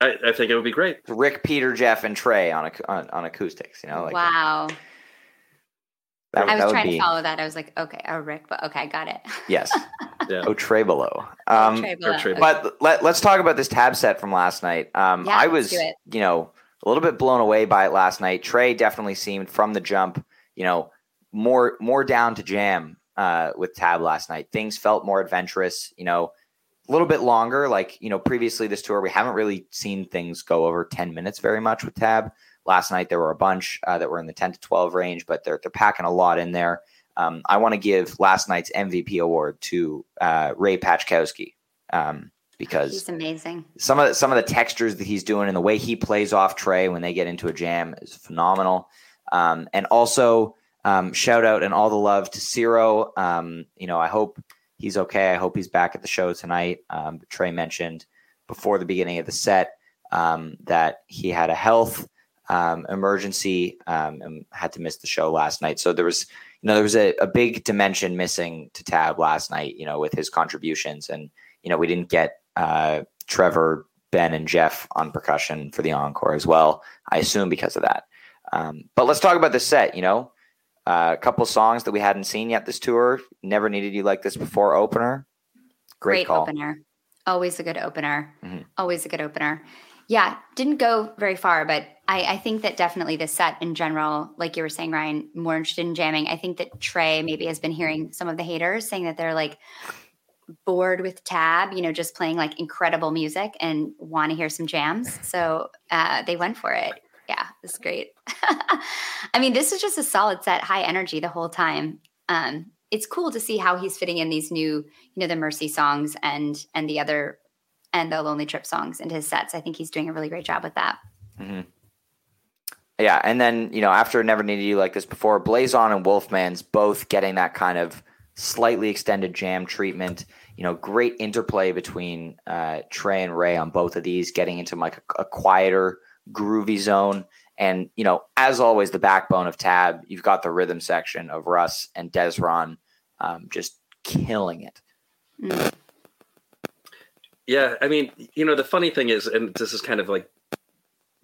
Speaker 6: I, I think it would be great.
Speaker 4: Rick, Peter, Jeff, and Trey on on, on acoustics. You know, like
Speaker 5: wow.
Speaker 4: that,
Speaker 5: I was trying
Speaker 4: be
Speaker 5: to follow that. I was like, okay, oh Rick, but okay, I got it. [laughs]
Speaker 4: yes, [laughs]
Speaker 6: Yeah.
Speaker 4: Otrebolo. Um,
Speaker 5: Trey
Speaker 6: or
Speaker 5: Bella, okay.
Speaker 4: But let, let's talk about this tab set from last night. Um,
Speaker 5: Yeah,
Speaker 4: I was, you know, a little bit blown away by it last night. Trey definitely seemed from the jump, you know, more more down to jam uh, with tab last night. Things felt more adventurous, you know, a little bit longer. Like you know, previously this tour we haven't really seen things go over ten minutes very much with tab. Last night there were a bunch uh, that were in the ten to twelve range, but they're they're packing a lot in there. Um, I want to give last night's MVP award to uh, Ray Paczkowski um, because
Speaker 5: He's amazing.
Speaker 4: some of the, some of the textures that he's doing and the way he plays off Trey when they get into a jam is phenomenal. Um, and also um, shout out and all the love to Cyro. Um, you know, I hope he's okay. I hope he's back at the show tonight. Um, Trey mentioned before the beginning of the set um, that he had a health um, emergency um, and had to miss the show last night. So there was, you know, there was a, a big dimension missing to Tab last night. You know, with his contributions, and you know, we didn't get uh, Trevor, Ben, and Jeff on percussion for the encore as well. I assume because of that. But let's talk about the set. You know, uh, a couple songs that we hadn't seen yet this tour. Never needed you like this before. Opener, great, call.
Speaker 5: opener. Always a good opener.
Speaker 4: Mhm.
Speaker 5: Always a good opener. Yeah, didn't go very far, but I, I think that definitely the set in general, like you were saying, Ryan, more interested in jamming. I think that Trey maybe has been hearing some of the haters saying that they're like bored with Tab, you know, just playing like incredible music and want to hear some jams. So uh, they went for it. Yeah, it's great. [laughs] I mean, this is just a solid set, high energy the whole time. Um, it's cool to see how he's fitting in these new, you know, the Mercy songs and and the other and the Lonely Trip songs into his sets. I think he's doing a really great job with that.
Speaker 4: Yeah, and then you know after Never Needed You like this before, Blaze On and Wolfman's both getting that kind of slightly extended jam treatment. You know, great interplay between uh, Trey and Ray on both of these, getting into like a, a quieter, groovy zone. And you know, as always, the backbone of Tab, you've got the rhythm section of Russ and Dezron, um, just killing it.
Speaker 6: Yeah, I mean, you know, the funny thing is, and this is kind of like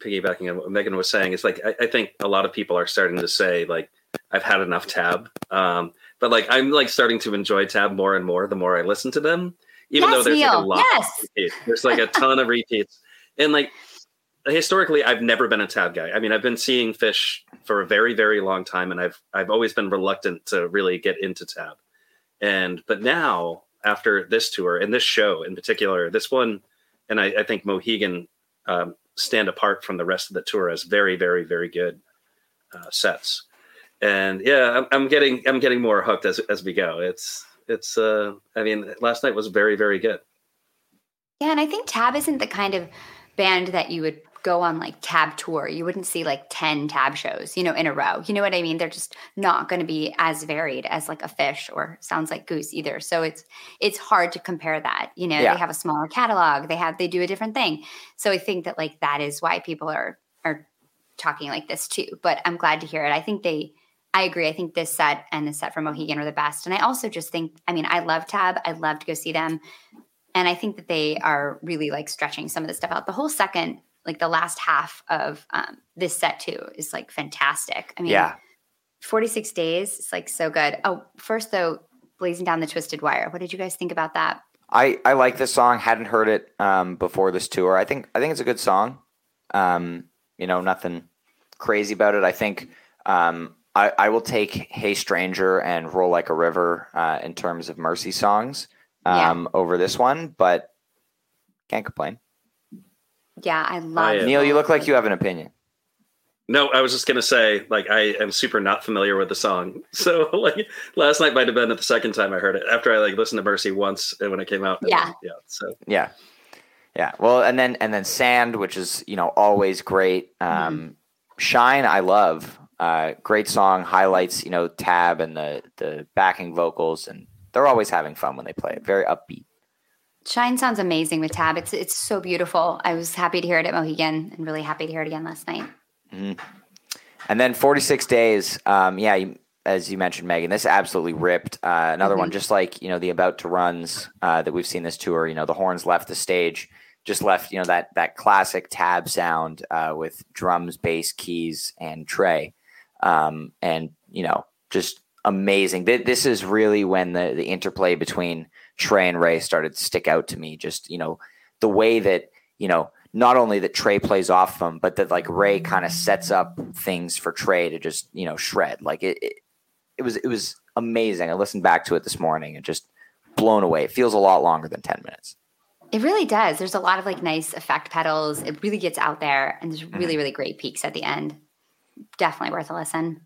Speaker 6: piggybacking on what Megan was saying, is like I, I think a lot of people are starting to say like I've had enough tab, um, but like I'm like starting to enjoy tab more and more the more I listen to them, even
Speaker 5: Yes,
Speaker 6: though there's like a lot.
Speaker 5: Yes.
Speaker 6: Of. There's like a ton of repeats, and like historically, I've never been a tab guy. I mean, I've been seeing Phish for a very very long time, and I've I've always been reluctant to really get into tab, and but now after this tour and this show in particular, this one, and I, I think Mohegan um, stand apart from the rest of the tour as very, very, very good uh, sets. And yeah, I'm, I'm getting I'm getting more hooked as as we go. It's it's uh, I mean, last night was very, very good.
Speaker 5: Yeah, and I think Tab isn't the kind of band that you would go on like Tab tour. You wouldn't see like 10 Tab shows, you know, in a row. You know what I mean? They're just not going to be as varied as like a Phish or sounds like goose either. So it's it's hard to compare that. You know,
Speaker 4: Yeah.
Speaker 5: they have a smaller catalog, they have they do a different thing. So I think that like that is why people are are talking like this too. But I'm glad to hear it. I think they I agree. I think this set and the set from Mohegan are the best. And I also just think, I mean, I love Tab. I'd love to go see them. And I think that they are really like stretching some of the stuff out. The whole second, like the last half of um, this set too, is like fantastic. I mean,
Speaker 4: Yeah,
Speaker 5: 46 days, it's like so good. Oh, first though, Blazing Down the Twisted Wire. What did you guys think about that?
Speaker 4: I I like this song. Hadn't heard it um, before this tour. I think I think it's a good song. Um, you know, nothing crazy about it. I think um, I I will take Hey Stranger and Roll Like a River uh, in terms of Mercy songs
Speaker 5: Yeah.
Speaker 4: um, over this one, but can't complain.
Speaker 5: Yeah, I love
Speaker 6: yeah.
Speaker 4: Neil, you look like you have an opinion.
Speaker 6: No, I was just gonna say, like, I am super not familiar with the song. [laughs] So, like, last night might have been the second time I heard it after I like listened to Mercy once and when it came out.
Speaker 5: Yeah.
Speaker 6: yeah. So,
Speaker 4: Yeah. Yeah. Well, and then and then Sand, which is, you know, always great. Um Shine, I love. Uh great song, highlights, you know, Tab and the the backing vocals and they're always having fun when they play it. Very upbeat.
Speaker 5: Shine sounds amazing with Tab. It's it's so beautiful. I was happy to hear it at Mohegan and really happy to hear it again last night.
Speaker 4: And then 46 days, um, yeah, you, as you mentioned, Megan, this absolutely ripped. Uh, another one, just like, you know, the About to Runs uh, that we've seen this tour, you know, the horns left the stage, just left, you know, that, that classic tab sound uh, with drums, bass, keys, and Trey. Um, and, you know, just amazing. Th- This is really when the, the interplay between Trey and Ray started to stick out to me. Just, you know, the way that, you know, not only that Trey plays off them, but that like Ray kind of sets up things for Trey to just you know shred. Like it, it, it was it was amazing. I listened back to it this morning and just blown away. It feels a lot longer than ten minutes.
Speaker 5: It really does. There's a lot of like nice effect pedals. It really gets out there and there's really, mm-hmm. really great peaks at the end. Definitely worth a listen.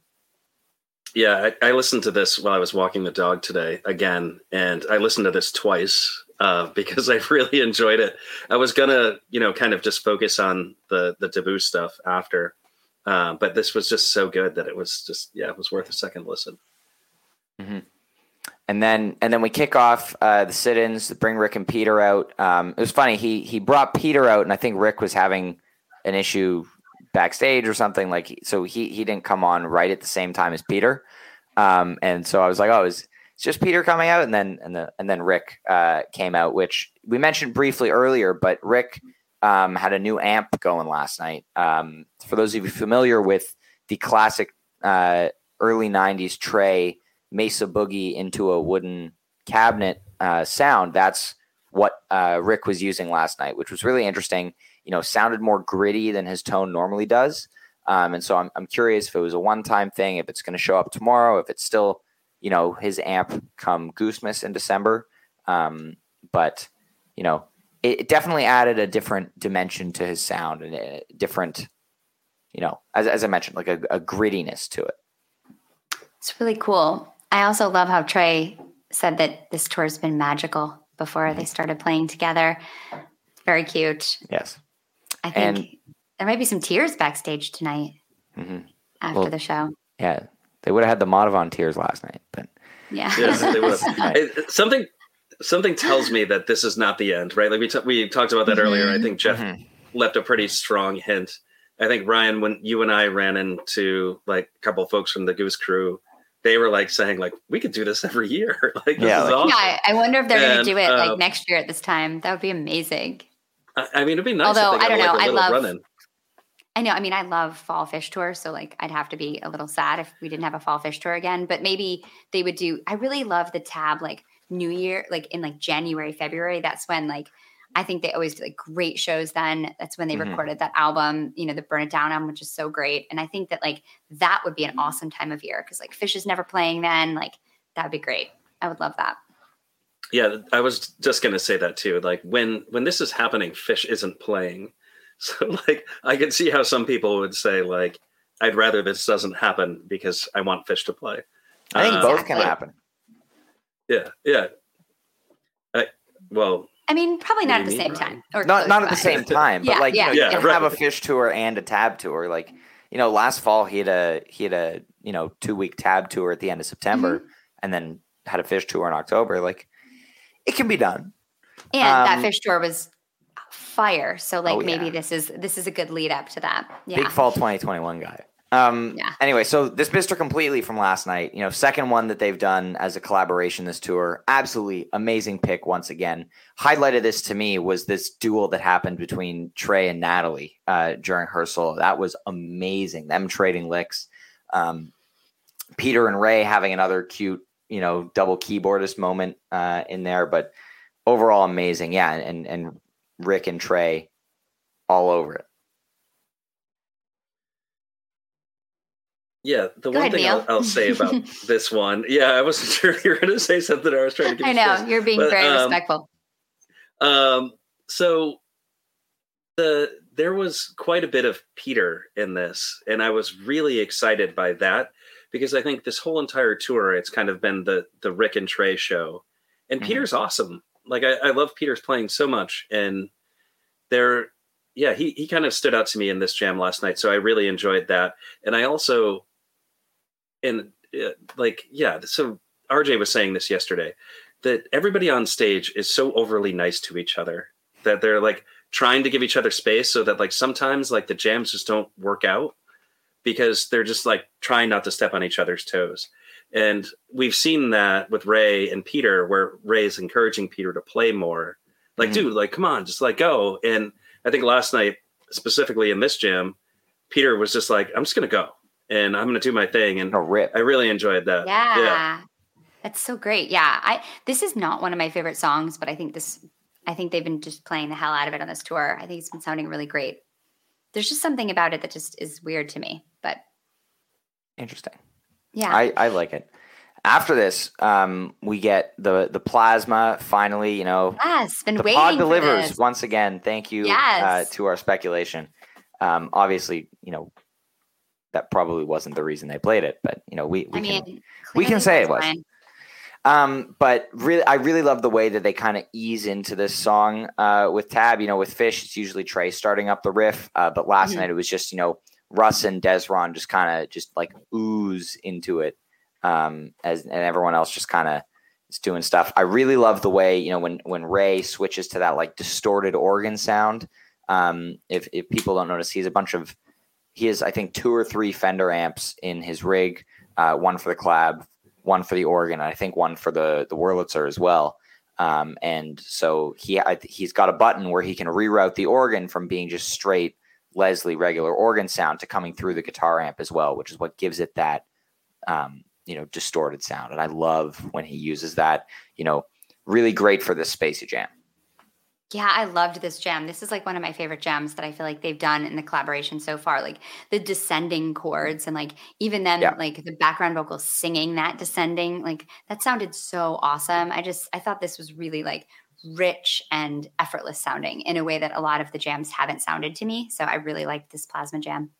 Speaker 6: Yeah, I, I listened to this while I was walking the dog today again, and I listened to this twice uh, [laughs] because I really enjoyed it. I was gonna, you know, kind of just focus on the the taboo stuff after, uh, but this was just so good that it was just, yeah, it was worth a second listen.
Speaker 4: And then and then we kick off uh, the sit-ins. Bring Rick and Peter out. Um, it was funny. He he brought Peter out, and I think Rick was having an issue backstage or something. Like so, he he didn't come on right at the same time as Peter. Um, and so I was like, oh, is it's just Peter coming out, and then and the and then Rick uh, came out, which we mentioned briefly earlier. But Rick um, had a new amp going last night. Um, for those of you familiar with the classic uh, early '90s Trey Mesa Boogie into a wooden cabinet uh, sound, that's what uh, Rick was using last night, which was really interesting. You know, sounded more gritty than his tone normally does. Um, and so I'm, I'm curious if it was a one time thing, if it's going to show up tomorrow, if it's still, you know, his amp come Goosemas in December. Um, but, you know, it, it definitely added a different dimension to his sound and a different, you know, as, as I mentioned, like a, a grittiness to it.
Speaker 5: It's really cool. I also love how Trey said that this tour has been magical before they started playing together. Very cute.
Speaker 4: Yes.
Speaker 5: I think
Speaker 4: And-
Speaker 5: there might be some tears backstage tonight
Speaker 4: Mhm.
Speaker 5: after
Speaker 4: Well-
Speaker 5: the show.
Speaker 4: Yeah. They would have had the Madhuvan tears last night, but
Speaker 5: Yeah.
Speaker 6: Yes, they would.
Speaker 4: Right. [laughs]
Speaker 6: It- something something tells me that this is not the end, right? Like we t- we talked about that earlier. I think Jeff
Speaker 4: Mhm.
Speaker 6: left a pretty strong hint. I think Ryan, when you and I ran into like a couple of folks from the Goose Crew, they were like saying like we could do this every year. [laughs] like this
Speaker 4: Yeah,
Speaker 6: is
Speaker 4: like-
Speaker 6: awesome.
Speaker 5: Yeah, I I wonder if they're gonna do it
Speaker 6: um,
Speaker 5: like next year at this time. That would be amazing.
Speaker 6: I, I mean, it'd be nice.
Speaker 5: Although,
Speaker 6: if they
Speaker 5: I don't
Speaker 6: got,
Speaker 5: know,
Speaker 6: like, a
Speaker 5: I
Speaker 6: little
Speaker 5: love-
Speaker 6: run-in.
Speaker 5: I know. I mean, I love Fall Phish Tour, so like I'd have to be a little sad if we didn't have a Fall Phish Tour again. But maybe they would do. I really love the tab like New Year, like in like January, February. That's when like I think they always do like great shows. Then that's when they
Speaker 4: Mhm.
Speaker 5: recorded that album, you know, the Burn It Down album, which is so great. And I think that like that would be an awesome time of year because like Phish is never playing then. Like that would be great. I would love that.
Speaker 6: Yeah, I was just gonna say that too. Like when when this is happening, Phish isn't playing. [laughs] So like I could see how some people would say like I'd rather this doesn't happen because I want Phish to play.
Speaker 4: I think
Speaker 6: Uh,
Speaker 4: both can happen.
Speaker 6: Yeah, yeah. I, well,
Speaker 5: I mean, probably not at the
Speaker 6: you [laughs]
Speaker 5: same
Speaker 6: mean,
Speaker 5: time. Or
Speaker 4: not
Speaker 5: close
Speaker 4: not at the same time, but
Speaker 5: Yeah,
Speaker 4: like
Speaker 5: yeah,
Speaker 4: you know,
Speaker 6: yeah,
Speaker 4: you can
Speaker 6: right.
Speaker 4: have a Phish tour and a tab tour. Like you know, last fall he had a he had a you know two week tab tour at the end of September,
Speaker 5: Mm-hmm.
Speaker 4: and then had a Phish tour in October. Like it can be done.
Speaker 5: And that
Speaker 4: Um,
Speaker 5: Phish tour was fire. So like
Speaker 4: Oh,
Speaker 5: maybe
Speaker 4: yeah.
Speaker 5: this is this is a good lead up to that. Yeah.
Speaker 4: Big fall 2021 guy. Um,
Speaker 5: Yeah.
Speaker 4: Anyway, so this Mr. Completely from last night, you know, second one that they've done as a collaboration this tour. Absolutely amazing pick once again. Highlighted this to me was this duel that happened between Trey and Natalie uh, during rehearsal. That was amazing. Them trading licks. Um, Peter and Ray having another cute, you know, double keyboardist moment uh, in there, but overall amazing. Yeah, and and Rick and Trey all over it.
Speaker 6: Yeah. The
Speaker 5: Go
Speaker 6: one
Speaker 5: ahead,
Speaker 6: thing I'll, I'll say about [laughs] this one, yeah, I wasn't [laughs] sure if you were going to say something. I was trying to. Give
Speaker 5: I
Speaker 6: you
Speaker 5: know you're being
Speaker 6: But,
Speaker 5: very
Speaker 6: um,
Speaker 5: respectful.
Speaker 6: Um, so the there was quite a bit of Peter in this, and I was really excited by that because I think this whole entire tour, it's kind of been the the Rick and Trey show, and
Speaker 4: Mhm.
Speaker 6: Peter's awesome. Like I, I love Peter's playing so much, and there, yeah, he he kind of stood out to me in this jam last night, so I really enjoyed that, and I also, and uh, like yeah, so RJ was saying this yesterday that everybody on stage is so overly nice to each other that they're like trying to give each other space so that like sometimes like the jams just don't work out because they're just like trying not to step on each other's toes. And we've seen that with Ray and Peter, where Ray is encouraging Peter to play more. Like,
Speaker 4: Mhm.
Speaker 6: dude, like, come on, just like go. And I think last night, specifically in this jam, Peter was just like, I'm just gonna go and I'm gonna do my thing. And
Speaker 4: No rip.
Speaker 6: I really enjoyed that.
Speaker 5: Yeah. That's so great. Yeah. I this is not one of my favorite songs, but I think this I think they've been just playing the hell out of it on this tour. I think it's been sounding really great. There's just something about it that just is weird to me. But
Speaker 4: Interesting.
Speaker 5: yeah.
Speaker 4: I, I like it. After this, um, we get the the plasma. Finally, you know,
Speaker 5: yes, been waiting.
Speaker 4: the
Speaker 5: waiting
Speaker 4: pod
Speaker 5: for
Speaker 4: delivers
Speaker 5: this.
Speaker 4: once again. Thank you uh, to our speculation. Um, obviously, you know that probably wasn't the reason they played it, but you know we we
Speaker 5: I
Speaker 4: can we can say it was.
Speaker 5: fine.
Speaker 4: Um, but really, I really love the way that they kind of ease into this song uh, with Tab. You know, with Phish, it's usually Trey starting up the riff, uh, but last
Speaker 5: Mhm.
Speaker 4: night it was just you know Russ and Dezron just kind of just like ooze into it, um, as and everyone else just kind of is doing stuff. I really love the way you know when when Ray switches to that like distorted organ sound. Um, if if people don't notice, he's a bunch of he has I think two or three Fender amps in his rig, uh, one for the clav, one for the organ, and I think one for the the Wurlitzer as well. Um, and so he I, he's got a button where he can reroute the organ from being just straight Leslie regular organ sound to coming through the guitar amp as well, which is what gives it that um, you know distorted sound. And I love when he uses that. You know, really great for this spacey jam.
Speaker 5: Yeah, I loved this jam. This is like one of my favorite jams that I feel like they've done in the collaboration so far. Like the descending chords and like even them
Speaker 4: Yeah.
Speaker 5: like the background vocals singing that descending, like that sounded so awesome. I just I thought this was really like rich and effortless sounding in a way that a lot of the jams haven't sounded to me. So I really liked this plasma jam.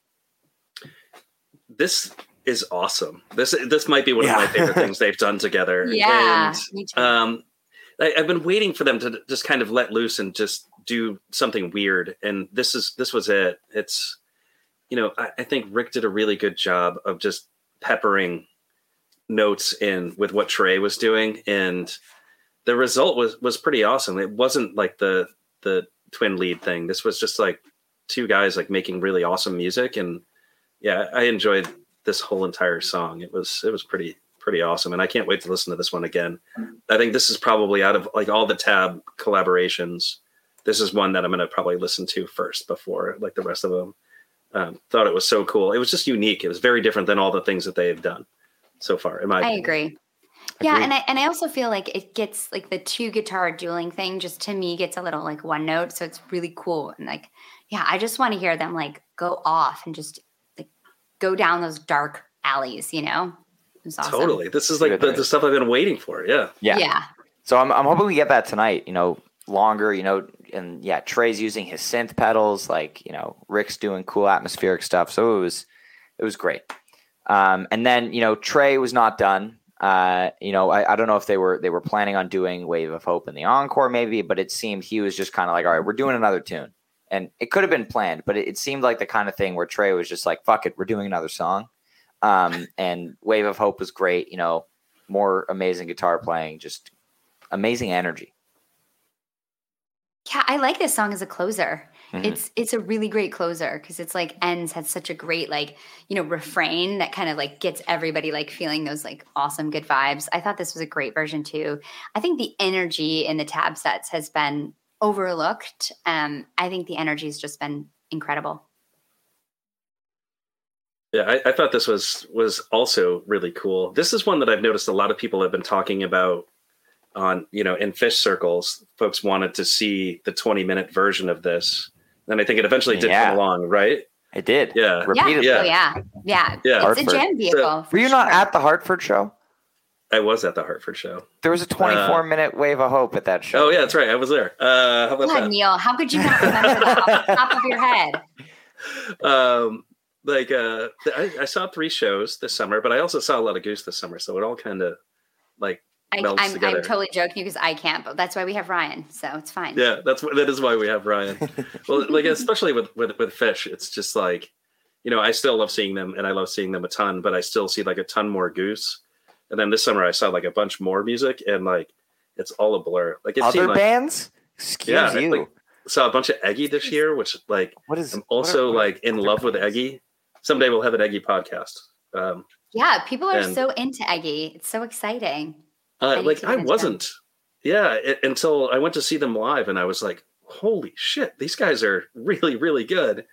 Speaker 6: This is awesome. This this might be one
Speaker 4: Yeah.
Speaker 6: of my favorite [laughs] things they've done together.
Speaker 5: Yeah.
Speaker 6: And
Speaker 5: me too.
Speaker 6: um, I, I've been waiting for them to just kind of let loose and just do something weird. And this is this was it. It's you know I, I think Rick did a really good job of just peppering notes in with what Trey was doing, and the result was was pretty awesome. It wasn't like the the twin lead thing. This was just like two guys like making really awesome music, and yeah, I enjoyed this whole entire song. It was it was pretty pretty awesome, and I can't wait to listen to this one again. I think this is probably out of like all the tab collaborations, this is one that I'm going to probably listen to first before like the rest of them. Um, thought it was so cool. It was just unique. It was very different than all the things that they have done so far. In my
Speaker 5: I
Speaker 6: opinion.
Speaker 5: agree. Yeah,
Speaker 4: Agreed.
Speaker 5: and I and I also feel like it gets like the two guitar dueling thing just to me gets a little like one note, so it's really cool and like yeah, I just want to hear them like go off and just like go down those dark alleys, you know? It's awesome.
Speaker 6: Totally. This is like the, the stuff I've been waiting for. Yeah.
Speaker 4: Yeah.
Speaker 5: Yeah.
Speaker 4: So I'm, I'm hoping we get that tonight, you know, longer, you know, and yeah, Trey's using his synth pedals, like, you know, Rick's doing cool atmospheric stuff. So it was, it was great. Um, and then, you know, Trey was not done. Uh, you know, I, I don't know if they were, they were planning on doing Wave of Hope in the encore maybe, but it seemed he was just kind of like, all right, we're doing another tune. And it could have been planned, but it, it seemed like the kind of thing where Trey was just like, fuck it, we're doing another song. Um, and Wave of Hope was great, you know, more amazing guitar playing, just amazing energy.
Speaker 5: Yeah, I like this song as a closer.
Speaker 4: Mhm.
Speaker 5: It's it's a really great closer because it's like ends had such a great like you know refrain that kind of like gets everybody like feeling those like awesome good vibes. I thought this was a great version too. I think the energy in the tab sets has been overlooked. Um, I think the energy has just been incredible.
Speaker 6: Yeah, I, I thought this was was also really cool. This is one that I've noticed a lot of people have been talking about on you know in Phish circles. Folks wanted to see the 20 minute version of this, and I think it eventually did
Speaker 4: Yeah.
Speaker 6: come along, right?
Speaker 4: It did.
Speaker 6: Yeah.
Speaker 4: Repeatedly.
Speaker 5: Yeah, oh, yeah, yeah.
Speaker 6: Yeah.
Speaker 5: It's a jam vehicle. for
Speaker 4: Were you not at the Hartford show?
Speaker 6: I was at the Hartford show.
Speaker 4: There was a 24 minute wave of hope at that show.
Speaker 6: Uh, Oh yeah, that's right. I was there. Uh, how about
Speaker 5: God,
Speaker 6: that?
Speaker 5: Neil, how could you not remember that off the top of your head? [laughs]
Speaker 6: um like uh I, I saw three shows this summer but i also saw a lot of goose this summer so it all kind of like
Speaker 5: I,
Speaker 6: melts
Speaker 5: I'm,
Speaker 6: together.
Speaker 5: I'm totally joking because I can't, but that's why we have Ryan, so it's fine.
Speaker 6: yeah that's that is why we have ryan [laughs] well like especially with with with Phish it's just like you know i still love seeing them and i love seeing them a ton but i still see like a ton more goose and then this summer i saw like a bunch more music and like it's all a blur like it
Speaker 4: Other
Speaker 6: seemed like
Speaker 4: bands? Excuse
Speaker 6: Yeah,
Speaker 4: you.
Speaker 6: like- saw a bunch of eggy this year which like
Speaker 4: what is
Speaker 6: i'm
Speaker 4: what are-
Speaker 6: also
Speaker 4: what are
Speaker 6: like in love with eggy someday we'll have an eggy podcast um
Speaker 5: Yeah, people are
Speaker 6: And-
Speaker 5: so into Eggy. It's so exciting.
Speaker 6: Uh, like I wasn't. Yeah, it, until I went to see them live, and I was like, "Holy shit, these guys are really, really good."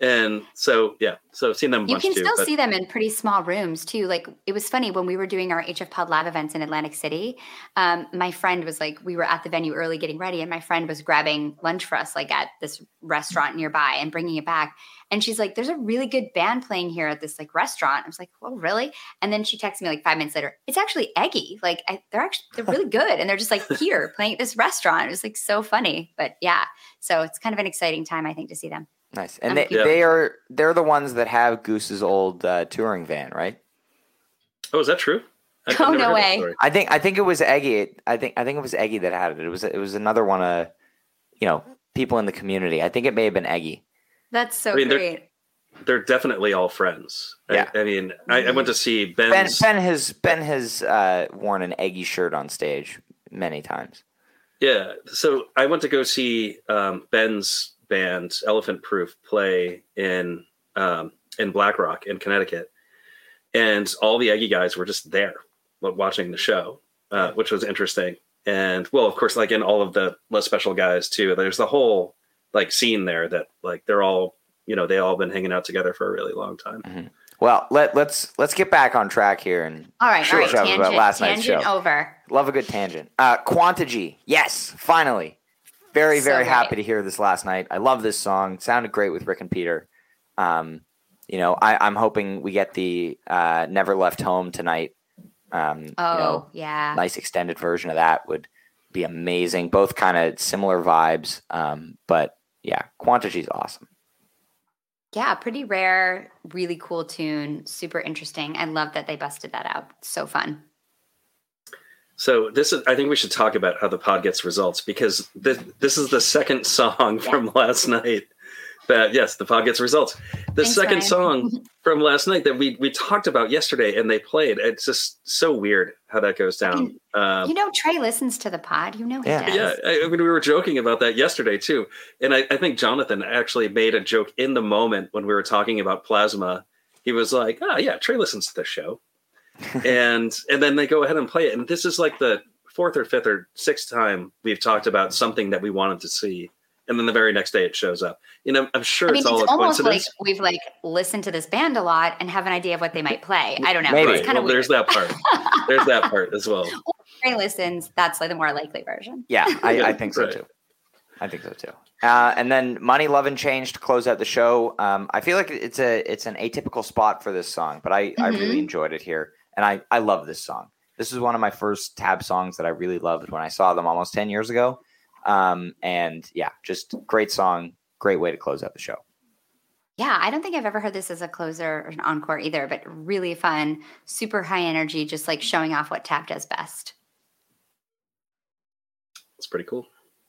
Speaker 6: And so, yeah, so I've seen them.
Speaker 5: You can
Speaker 6: too,
Speaker 5: still
Speaker 6: but-
Speaker 5: see them in pretty small rooms too. Like it was funny when we were doing our HF Pod Lab events in Atlantic City. Um, my friend was like, we were at the venue early getting ready, and my friend was grabbing lunch for us, like at this restaurant nearby, and bringing it back. And she's like, "There's a really good band playing here at this like restaurant." I was like, "Oh, really?" And then she texted me like five minutes later, "It's actually Eggy. Like I, they're actually they're really [laughs] good, and they're just like here playing at this restaurant." It was like so funny, but yeah. So it's kind of an exciting time, I think, to see them.
Speaker 4: Nice. And they,
Speaker 6: Yeah.
Speaker 4: they are they're the ones that have Goose's old uh, touring van, right?
Speaker 6: Oh, is that true? I've [laughs]
Speaker 5: Oh,
Speaker 6: never
Speaker 5: no way.
Speaker 4: I think I think it was Eggy. I think I think it was Eggy that had it. It was it was another one of you know people in the community. I think it may have been Eggy.
Speaker 5: That's so
Speaker 6: I mean, they're-
Speaker 5: great.
Speaker 6: They're definitely all friends. I-
Speaker 4: Yeah.
Speaker 6: I, mean, I, I went to see
Speaker 4: Ben Ben has Ben has uh, worn an Eggy shirt on stage many times.
Speaker 6: Yeah. So I went to go see um, Ben's band Elephant Proof play in um, in Black Rock in Connecticut, and all the Eggy guys were just there watching the show, uh, which was interesting. And well, of course, like in all of the Lespecial guys too. There's the whole like scene there that like they're all you know they all been hanging out together for a really long time.
Speaker 4: Well, let let's let's get back on track here and
Speaker 5: All right,
Speaker 4: Sure,
Speaker 5: all right. Tangent,
Speaker 4: about last night's show.
Speaker 5: over.
Speaker 4: Love a good tangent. Uh, Quantegy, yes, finally. Very,
Speaker 5: So
Speaker 4: very happy to hear this last night. I love this song. Sounded great with Rick and Peter. Um, you know, I, I'm hoping we get the uh, Never Left Home tonight. Um,
Speaker 5: Oh,
Speaker 4: you know,
Speaker 5: yeah.
Speaker 4: nice extended version of that would be amazing. Both kind of similar vibes, um, but yeah, Quantegy's awesome.
Speaker 5: Yeah, pretty rare, really cool tune, super interesting. I love that they busted that out. So fun.
Speaker 6: So this is I think we should talk about how the pod gets results because this this is the second [laughs] song from last night. That yes, the pod gets results. The
Speaker 5: Thanks,
Speaker 6: second
Speaker 5: Ryan.
Speaker 6: song [laughs] from last night that we we talked about yesterday and they played. It's just so weird how that goes down. Um,
Speaker 5: you know, Trey listens to the pod. You know he
Speaker 4: Yeah.
Speaker 5: does.
Speaker 6: yeah, I, I mean, we were joking about that yesterday too, and I, I think Jonathan actually made a joke in the moment when we were talking about plasma. He was like, "Oh yeah, Trey listens to the show," and and then they go ahead and play it. And this is like the fourth or fifth or sixth time we've talked about something that we wanted to see, and then the very next day it shows up. You know, I'm sure
Speaker 5: I mean,
Speaker 6: it's
Speaker 5: it's,
Speaker 6: all a
Speaker 5: almost like we've like listened to this band a lot and have an idea of what they might play. I don't know.
Speaker 4: Maybe.
Speaker 5: It's
Speaker 6: Right.
Speaker 5: kind
Speaker 6: Well,
Speaker 5: of
Speaker 6: there's that part. There's that part as well. [laughs]
Speaker 5: Trey listens. That's like the more likely version.
Speaker 4: Yeah, I,
Speaker 6: Yeah,
Speaker 4: I think so
Speaker 6: right.
Speaker 4: too. I think so too. Uh, and then "Money, Love, and Change" to close out the show. Um, I feel like it's a it's an atypical spot for this song, but I, I really
Speaker 5: Mhm.
Speaker 4: enjoyed it here, and I I love this song. This is one of my first Tab songs that I really loved when I saw them almost ten years ago. Um, and yeah, just great song, great way to close out the show.
Speaker 5: Yeah, I don't think I've ever heard this as a closer or an encore either, but really fun, super high energy, just like showing off what Tab does best.
Speaker 6: It's pretty cool.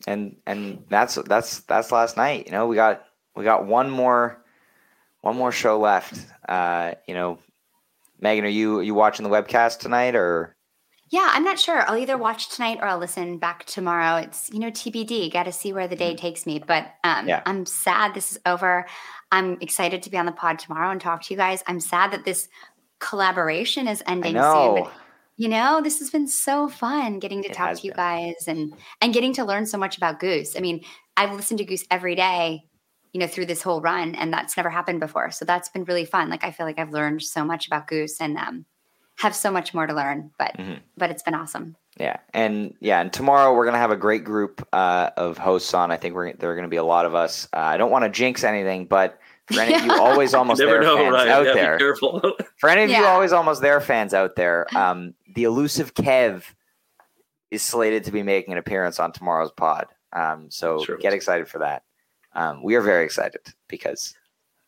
Speaker 4: and and that's that's that's last night. You know, we got we got one more one more show left. Uh, you know, Megan, are you are you watching the webcast tonight or?
Speaker 5: Yeah, I'm not sure. I'll either watch tonight or I'll listen back tomorrow. It's, you know, TBD. Got to see where the day takes me. But um,
Speaker 4: Yeah.
Speaker 5: I'm sad this is over. I'm excited to be on the pod tomorrow and talk to you guys. I'm sad that this collaboration is ending soon. But, you know, this has been so fun getting to
Speaker 4: It
Speaker 5: talk to you
Speaker 4: been.
Speaker 5: guys and and getting to learn so much about Goose. I mean, I've listened to Goose every day, you know, through this whole run, and that's never happened before. So that's been really fun. Like I feel like I've learned so much about Goose and um, have so much more to learn. But
Speaker 4: Mhm.
Speaker 5: but it's been awesome.
Speaker 4: Yeah, and yeah, and tomorrow we're gonna have a great group uh, of hosts on. I think we're there are gonna be a lot of us. Uh, I don't want to jinx anything, but For any of [laughs] you always almost
Speaker 6: Never
Speaker 4: there
Speaker 6: know,
Speaker 4: fans
Speaker 6: right?
Speaker 4: out
Speaker 6: yeah,
Speaker 4: there,
Speaker 6: Be careful. [laughs]
Speaker 4: for any of you always almost there fans out there, [laughs] um, the elusive Kev is slated to be making an appearance on tomorrow's pod. Um, so
Speaker 6: Sure.
Speaker 4: get excited for that. Um, we are very excited because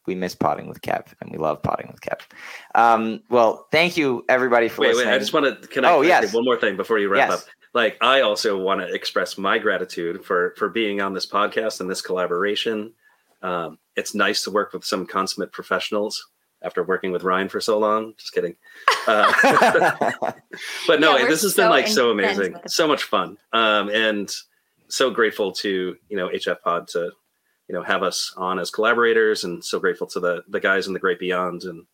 Speaker 4: we miss potting with Kev and we love potting with Kev. Um, well, thank you everybody for
Speaker 6: wait,
Speaker 4: listening.
Speaker 6: wait. I just want to. Can I?
Speaker 4: Oh,
Speaker 6: can
Speaker 4: yes.
Speaker 6: say one more thing before you wrap
Speaker 4: Yes.
Speaker 6: up? Like, I also want to express my gratitude for for being on this podcast and this collaboration. Um, it's nice to work with some consummate professionals after working with Ryan for so long. Just kidding. Uh, [laughs] but no,
Speaker 5: Yeah,
Speaker 6: this has been like so amazing, so much fun, um, and so grateful to you know HF Pod to you know have us on as collaborators, and so grateful to the the guys in the Great Beyond, and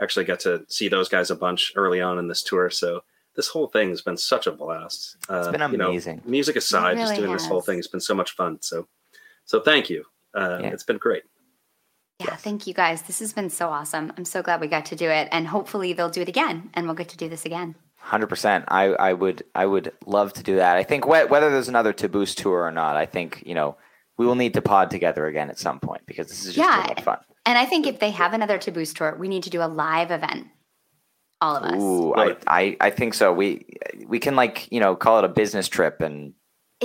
Speaker 6: actually got to see those guys a bunch early on in this tour. So this whole thing has been such a blast. Uh,
Speaker 4: been
Speaker 6: you know,
Speaker 4: amazing.
Speaker 6: music aside, just
Speaker 5: really
Speaker 6: doing this whole
Speaker 5: has.
Speaker 6: thing has been so much fun. So so thank you. Uh,
Speaker 4: Yeah.
Speaker 6: It's been great.
Speaker 5: Yeah, thank you guys. This has been so awesome. I'm so glad we got to do it, and hopefully they'll do it again, and we'll get to do this again.
Speaker 4: Hundred percent. I, I would I would love to do that. I think wh- whether there's another Taboose tour or not, I think you know we will need to pod together again at some point because this is just
Speaker 5: Yeah.
Speaker 4: too much fun.
Speaker 5: And I think if they have another Taboose tour, we need to do a live event, all of us.
Speaker 4: Ooh,
Speaker 6: Love
Speaker 4: I. I I think so. We we can like you know call it a business trip and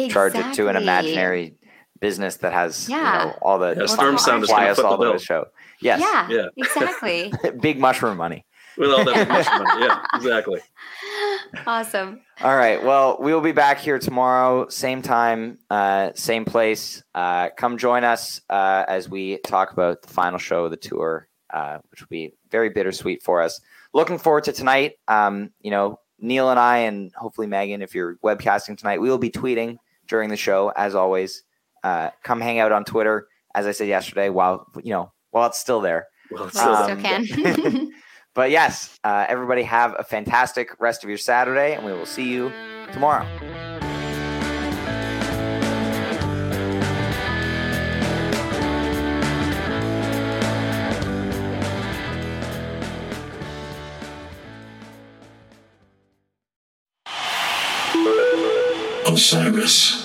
Speaker 4: charge it to an imaginary business that has you
Speaker 5: Yeah.
Speaker 4: know all the
Speaker 6: Yeah,
Speaker 5: Storm Sound is
Speaker 4: fly
Speaker 6: gonna
Speaker 4: us
Speaker 6: foot the
Speaker 4: the show. Yes,
Speaker 5: Yeah,
Speaker 6: Yeah.
Speaker 5: exactly. [laughs]
Speaker 4: big mushroom money.
Speaker 6: With all that [laughs] mushroom money. Yeah, exactly.
Speaker 5: Awesome.
Speaker 4: All right. Well, we will be back here tomorrow, same time, uh, same place. Uh, come join us uh, as we talk about the final show of the tour, uh, which will be very bittersweet for us. Looking forward to tonight. Um, you know, Neil and I, and hopefully Megan, if you're webcasting tonight, we will be tweeting during the show, as always. Uh, come hang out on Twitter, as I said yesterday, while you know while it's still there.
Speaker 6: Well, it's
Speaker 5: Well,
Speaker 4: Um,
Speaker 5: still can. [laughs] [laughs]
Speaker 4: But yes, uh, everybody have a fantastic rest of your Saturday, and we will see you tomorrow.
Speaker 3: Osiris.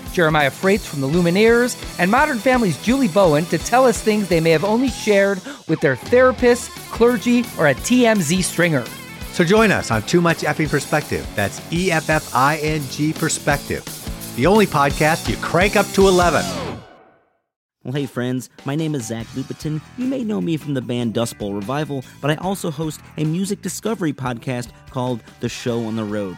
Speaker 7: Jeremiah Fraites from the Lumineers, and Modern Family's Julie Bowen to tell us things they may have only shared with their therapist, clergy, or a TMZ stringer.
Speaker 8: So join us on Too Much Effing Perspective. That's E F F I N G Perspective. The only podcast you crank up to 11.
Speaker 9: Well, hey, friends, my name is Zach Lupetin. You may know me from the band Dust Bowl Revival, but I also host a music discovery podcast called The Show on the Road.